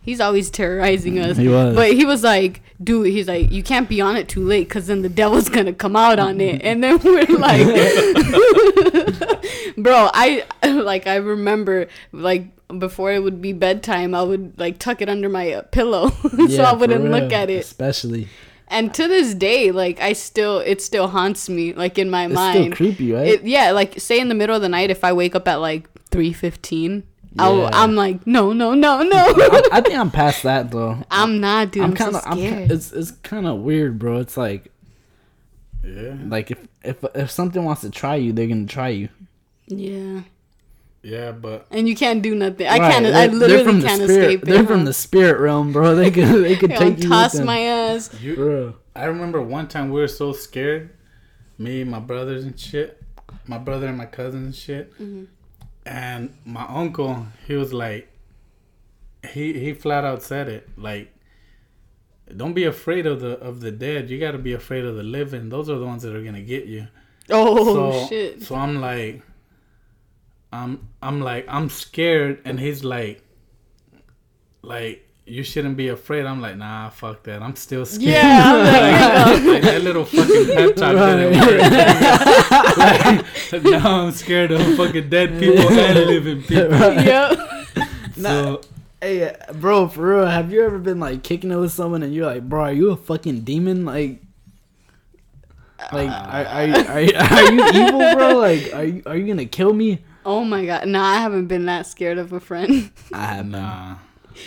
He's always terrorizing us. He was. But he was like, dude, he's like, you can't be on it too late because then the devil's going to come out on it. And then we're like, bro, I, like, I remember, like, before it would be bedtime, I would, like, tuck it under my uh, pillow so Yeah, I wouldn't look at it. Especially. And to this day, like, I still, it still haunts me, like, in my mind. It's mind. still creepy, right? It, yeah, like say in the middle of the night, if I wake up at like three fifteen, I'll Yeah. I'm like, no, no, no, no. I, I think I'm past that though. I'm not, dude. I'm, I'm kind of. so scared. It's it's kind of weird, bro. It's like yeah like if if if something wants to try you, they're gonna try you. yeah, yeah but and you can't do nothing. I Right, can't. they're- I they're literally from can't spirit- escape it. They're from huh? the spirit realm, bro. They could they could take you toss with them. my ass. you Bro. I remember one time we were so scared, me, my brothers and shit, my brother and my cousins and shit, mm-hmm. and my uncle, he was like, he he flat out said it like, don't be afraid of the of the dead. You got to be afraid of the living. Those are the ones that are gonna get you. Oh so, shit! So I'm like, I'm I'm like I'm scared, and he's like, like you shouldn't be afraid. I'm like, nah, fuck that. I'm still scared. Yeah, I'm like, like that little fucking pep talk didn't work. like, now I'm scared of fucking dead people and living people. yep. So Hey, uh, bro, for real, have you ever been like kicking it with someone and you're like, bro, are you a fucking demon? Like, like, are, are, you- are, are you evil, bro? Like, are you are you gonna kill me? Oh my god! No, I haven't been that scared of a friend. I have been. nah,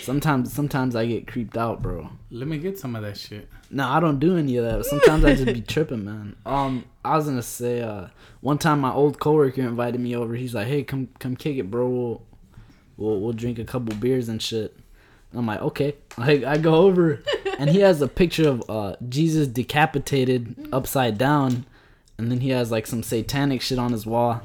Sometimes, sometimes I get creeped out, bro. let me get some of that shit. No, I don't do any of that. Sometimes I just be tripping, man. Um, I was gonna say, uh, one time my old coworker invited me over. He's like, "Hey, come, come kick it, bro. We'll, we'll, we'll drink a couple beers and shit." And I'm like, "Okay." I, I go over, and he has a picture of uh Jesus decapitated upside down, and then he has like some satanic shit on his wall.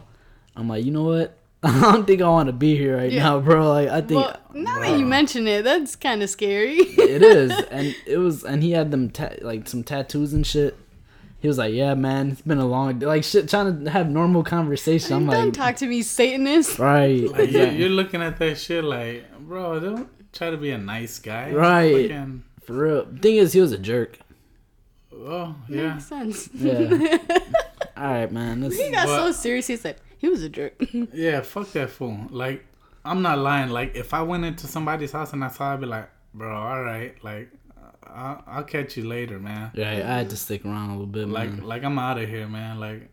I'm like, you know what? I don't think I want to be here right Yeah. now, bro. Like, I think well, now that you mention it, that's kind of scary. it is, and it was, and he had them ta- like some tattoos and shit. He was like, "Yeah, man, it's been a long like shit." Trying to have normal conversation. I'm Don't like, talk to me, Satanist. right, Like, you're, you're looking at that shit like, bro, don't try to be a nice guy. Right. Fucking- for real. Thing is, he was a jerk. oh yeah. Makes sense. Yeah. All right, man. This, He got But- so serious. He said he was a jerk. Yeah, fuck that fool. Like, I'm not lying. Like, if I went into somebody's house and I saw, I'd be like, bro, all right, like, I'll, I'll catch you later, man. Yeah, I had to stick around a little bit, Like, man. like I'm out of here, man. Like,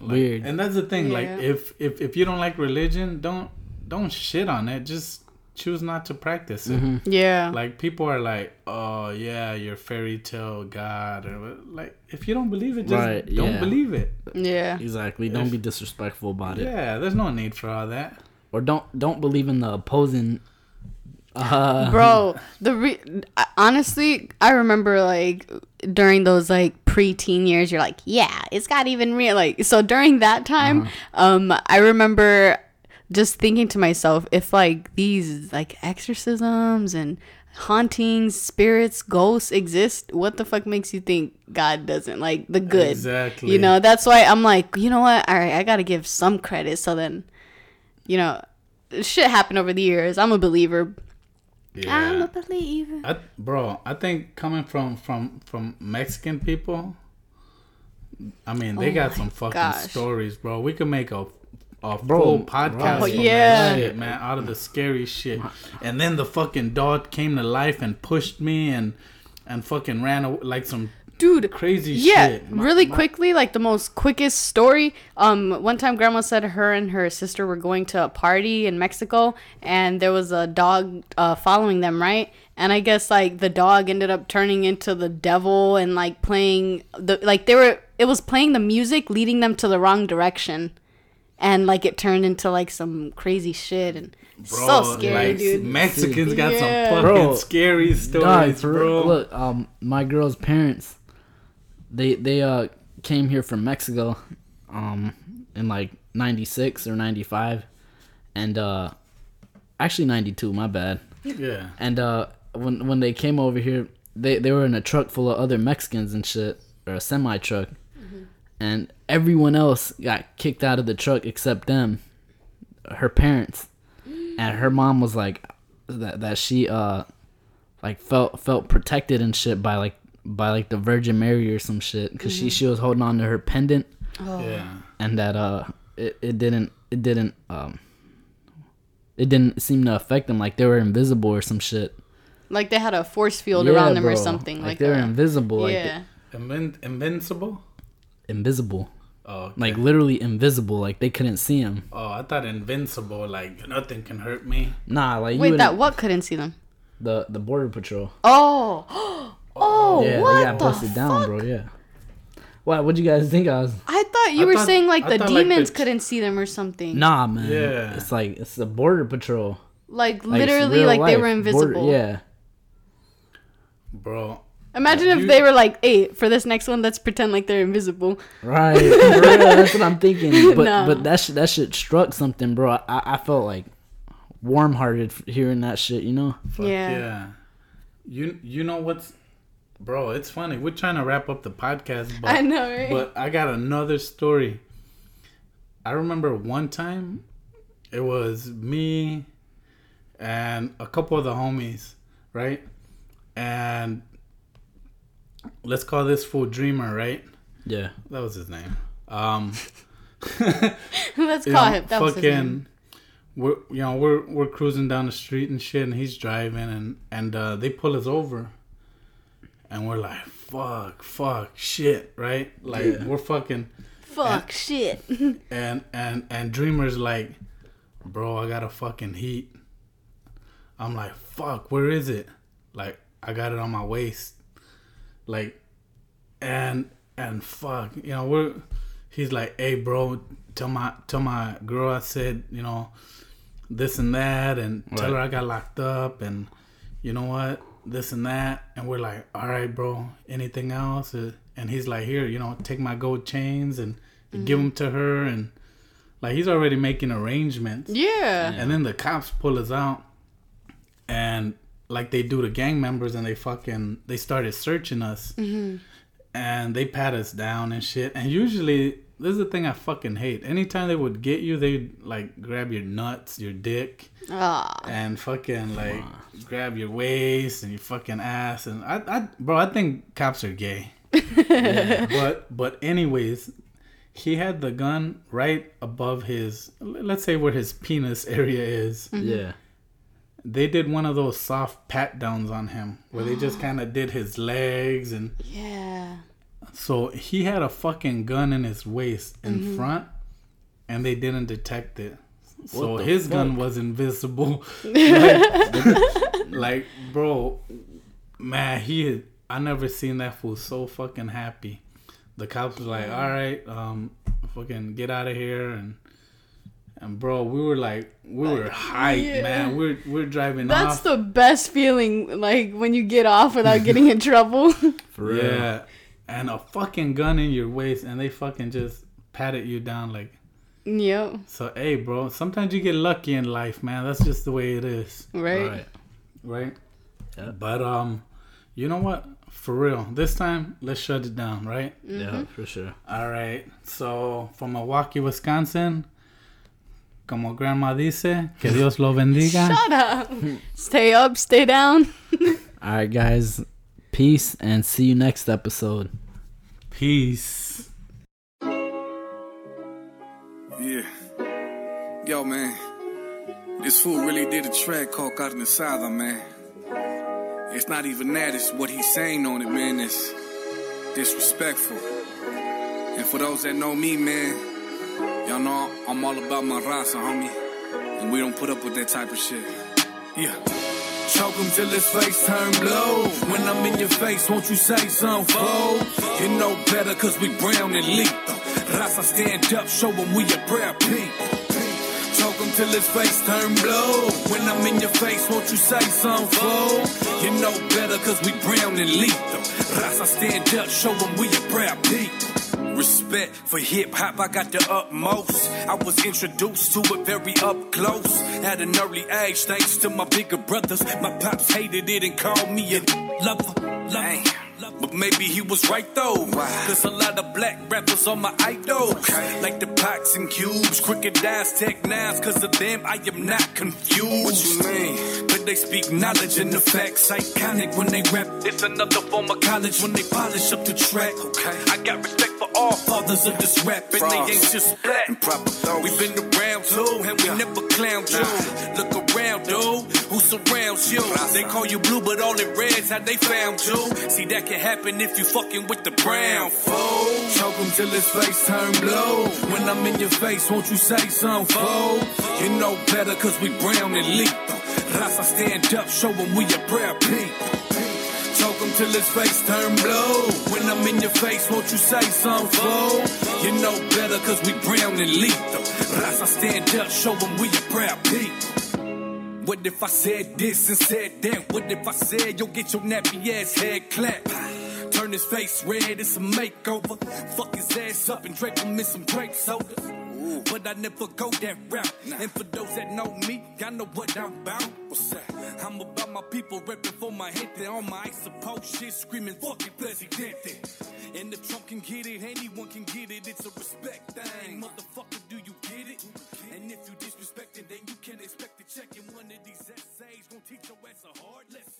like- Weird. And that's the thing. Like, if if if you don't like religion, don't don't shit on it. Just choose not to practice it. Mm-hmm. Yeah. Like people are like, "Oh yeah, your fairy tale god," or like if you don't believe it, just Right, don't yeah. believe it. yeah. Exactly. Don't be disrespectful about it, Yeah, there's no need for all that. or don't don't believe in the opposing. Uh, Bro, the re- honestly, I remember like during those like pre-teen years, you're like, yeah, it's got even real. Like, so during that time, um, I remember just thinking to myself, if like these like exorcisms and hauntings, spirits, ghosts exist, what the fuck makes you think God doesn't like the good? Exactly. You know, that's why I'm like, you know what? All right, I gotta give some credit. So then, you know, shit happened over the years. I'm a believer. Yeah. I'm a believer. I, bro. I think coming from from from Mexican people, I mean, they Oh got some fucking gosh. stories, bro. We could make a a Bro, full podcast right. Yeah. shit, man. Out of the scary shit, and then the fucking dog came to life and pushed me and and fucking ran away, like some Dude, crazy yeah, shit. really quickly, like the most quickest story. Um, one time, Grandma said her and her sister were going to a party in Mexico, and there was a dog uh, following them, right? And I guess like the dog ended up turning into the devil and like playing the like they were it was playing the music leading them to the wrong direction, and like it turned into like some crazy shit and so scary, like, dude. Mexicans got Yeah. some fucking Bro, scary stories, for bro. Look, um, my girl's parents, they they uh came here from Mexico, um, in like '96 or '95, and uh, actually '92. My bad. Yeah. And uh, when when they came over here, they they were in a truck full of other Mexicans and shit, or a semi truck, and everyone else got kicked out of the truck except them, her parents, and her mom was like that that she uh like felt felt protected and shit by like by like the Virgin Mary or some shit because she she was holding on to her pendant Yeah. and that uh it, it didn't it didn't um it didn't seem to affect them like they were invisible or some shit Like they had a force field Yeah, around them or something. like, Like, they're a- invisible like yeah. Invin- invincible? invisible Oh, okay. like literally invisible like they couldn't see him oh, I thought invincible. Like nothing can hurt me. nah like you Wait, that what couldn't see them? the the border patrol Oh, oh. oh, yeah what they got the busted down fuck? bro yeah what what'd you guys think I was I thought you I were thought- saying like I the thought, like, demons the- couldn't see them or something. nah man Yeah. it's like it's the border patrol like Like, literally, real like they were invisible. Border- yeah Bro, Imagine if You- they were like, "Hey, for this next one, let's pretend like they're invisible." Right, for real, that's what I'm thinking. But No. but that shit, that shit struck something, bro. I, I felt like warm hearted hearing that shit. You know, fuck Yeah. yeah. You you know what's Bro, it's funny. We're trying to wrap up the podcast, but I know, right? But I got another story. I remember one time it was me and a couple of the homies, right? And let's call this fool Dreamer, right? yeah. That was his name. Um let's call know, him. That was his name. we're you know we're we're cruising down the street and shit, and he's driving, and and uh, they pull us over, and we're like, fuck, fuck, shit, right? Like we're fucking, Fuck shit. and and and Dreamer's like, bro, I got a fucking heat. I'm like, fuck, where is it? Like I got it on my waist, like, and and fuck, you know we're. He's like, hey, bro, tell my tell my girl I said, you know, this and that, and tell her I got locked up, and you know what, this and that, and we're like, all right, bro, anything else? Uh, And he's like, here, you know, take my gold chains and give them to her, and like he's already making arrangements. Yeah. And then the cops pull us out, and like they do to gang members, and they fucking they started searching us, and they pat us down and shit. And usually, this is the thing I fucking hate. Anytime they would get you, they would like grab your nuts, your dick, Ah. and fucking like grab your waist and your fucking ass. And I, I bro, I think cops are gay. But but anyways, he had the gun right above his let's say where his penis area is. Yeah. They did one of those soft pat downs on him where they just kind of did his legs and Yeah. so he had a fucking gun in his waist in front and they didn't detect it. So What his gun was invisible. like, like, bro, man, he had, I never seen that fool so fucking happy. The cops was like, all right, um, fucking get out of here and and bro, we were like, we were hyped, Yeah. man. We're we're driving That's off. the best feeling, like when you get off without getting in trouble. For real. Yeah, and a fucking gun in your waist, and they fucking just patted you down like. yep. So hey, bro, sometimes you get lucky in life, man. That's just the way it is, Right. Right. right? Yeah. But um, you know what? For real, this time let's shut it down, right? Yeah, for sure. All right. So from Milwaukee, Wisconsin, como grandma dice, que Dios lo bendiga. Shut up. stay up, stay down. All right, guys. Peace and see you next episode. Peace. Yeah. Yo, man. This fool really did a track called Carne Asada, man. It's not even that, it's what he's saying on it, man. It's disrespectful. And for those that know me, man, y'all know I'm all about my raza, homie. And we don't put up with that type of shit. Yeah. Choke him till his face turn blue. When I'm in your face, won't you say something, fool? You know better cause we brown and lethal. Raza stand up, show him we a proud people. Choke him till his face turn blue. When I'm in your face, won't you say something, fool? You know better cause we brown and lethal. Raza stand up, show him we a proud people. Respect for hip hop, I got the utmost. I was introduced to it very up close. At an early age, thanks to my bigger brothers. My pops hated it and called me a lover. lover. But maybe he was right though. Cause a lot of black rappers are my idols. Like the pots and cubes, crooked eyes, Tech N9nes. Cause of them, I am not confused. What you mean? But they speak knowledge and the facts. Iconic when they rap. It's another form of college when they polish up the track. Okay. I got respect for all fathers of this rap. And they ain't just black. We've been around too, and we never clowned you. Look around, dude. Who surrounds you? They call you blue, but all it red's how they found you. See, that can happen if you fucking with the brown fool. Choke him till his face turn blue. When I'm in your face, won't you say something, fool? You know better cause we brown and lethal. Raza stand up, show him we a proud people. Choke him till his face turn blue. When I'm in your face, won't you say something, fool? You know better cause we brown and lethal. Raza stand up, show him we a proud people. What if I said this and said that? What if I said you'll get your nappy ass head clapped? Turn his face red, it's a makeover. Fuck his ass up and drape him in some grape soda. But I never go that route. And for those that know me, y'all know what I'm about. I'm about my people, repping for my gente. On my I suppose shit, screaming, fuck it, presidente. And if Trump can get it, anyone can get it. It's a respect thing. Motherfucker, do you get it? And if you it, then you can expect to check in one of these essays. Gonna teach your ass a hard lesson.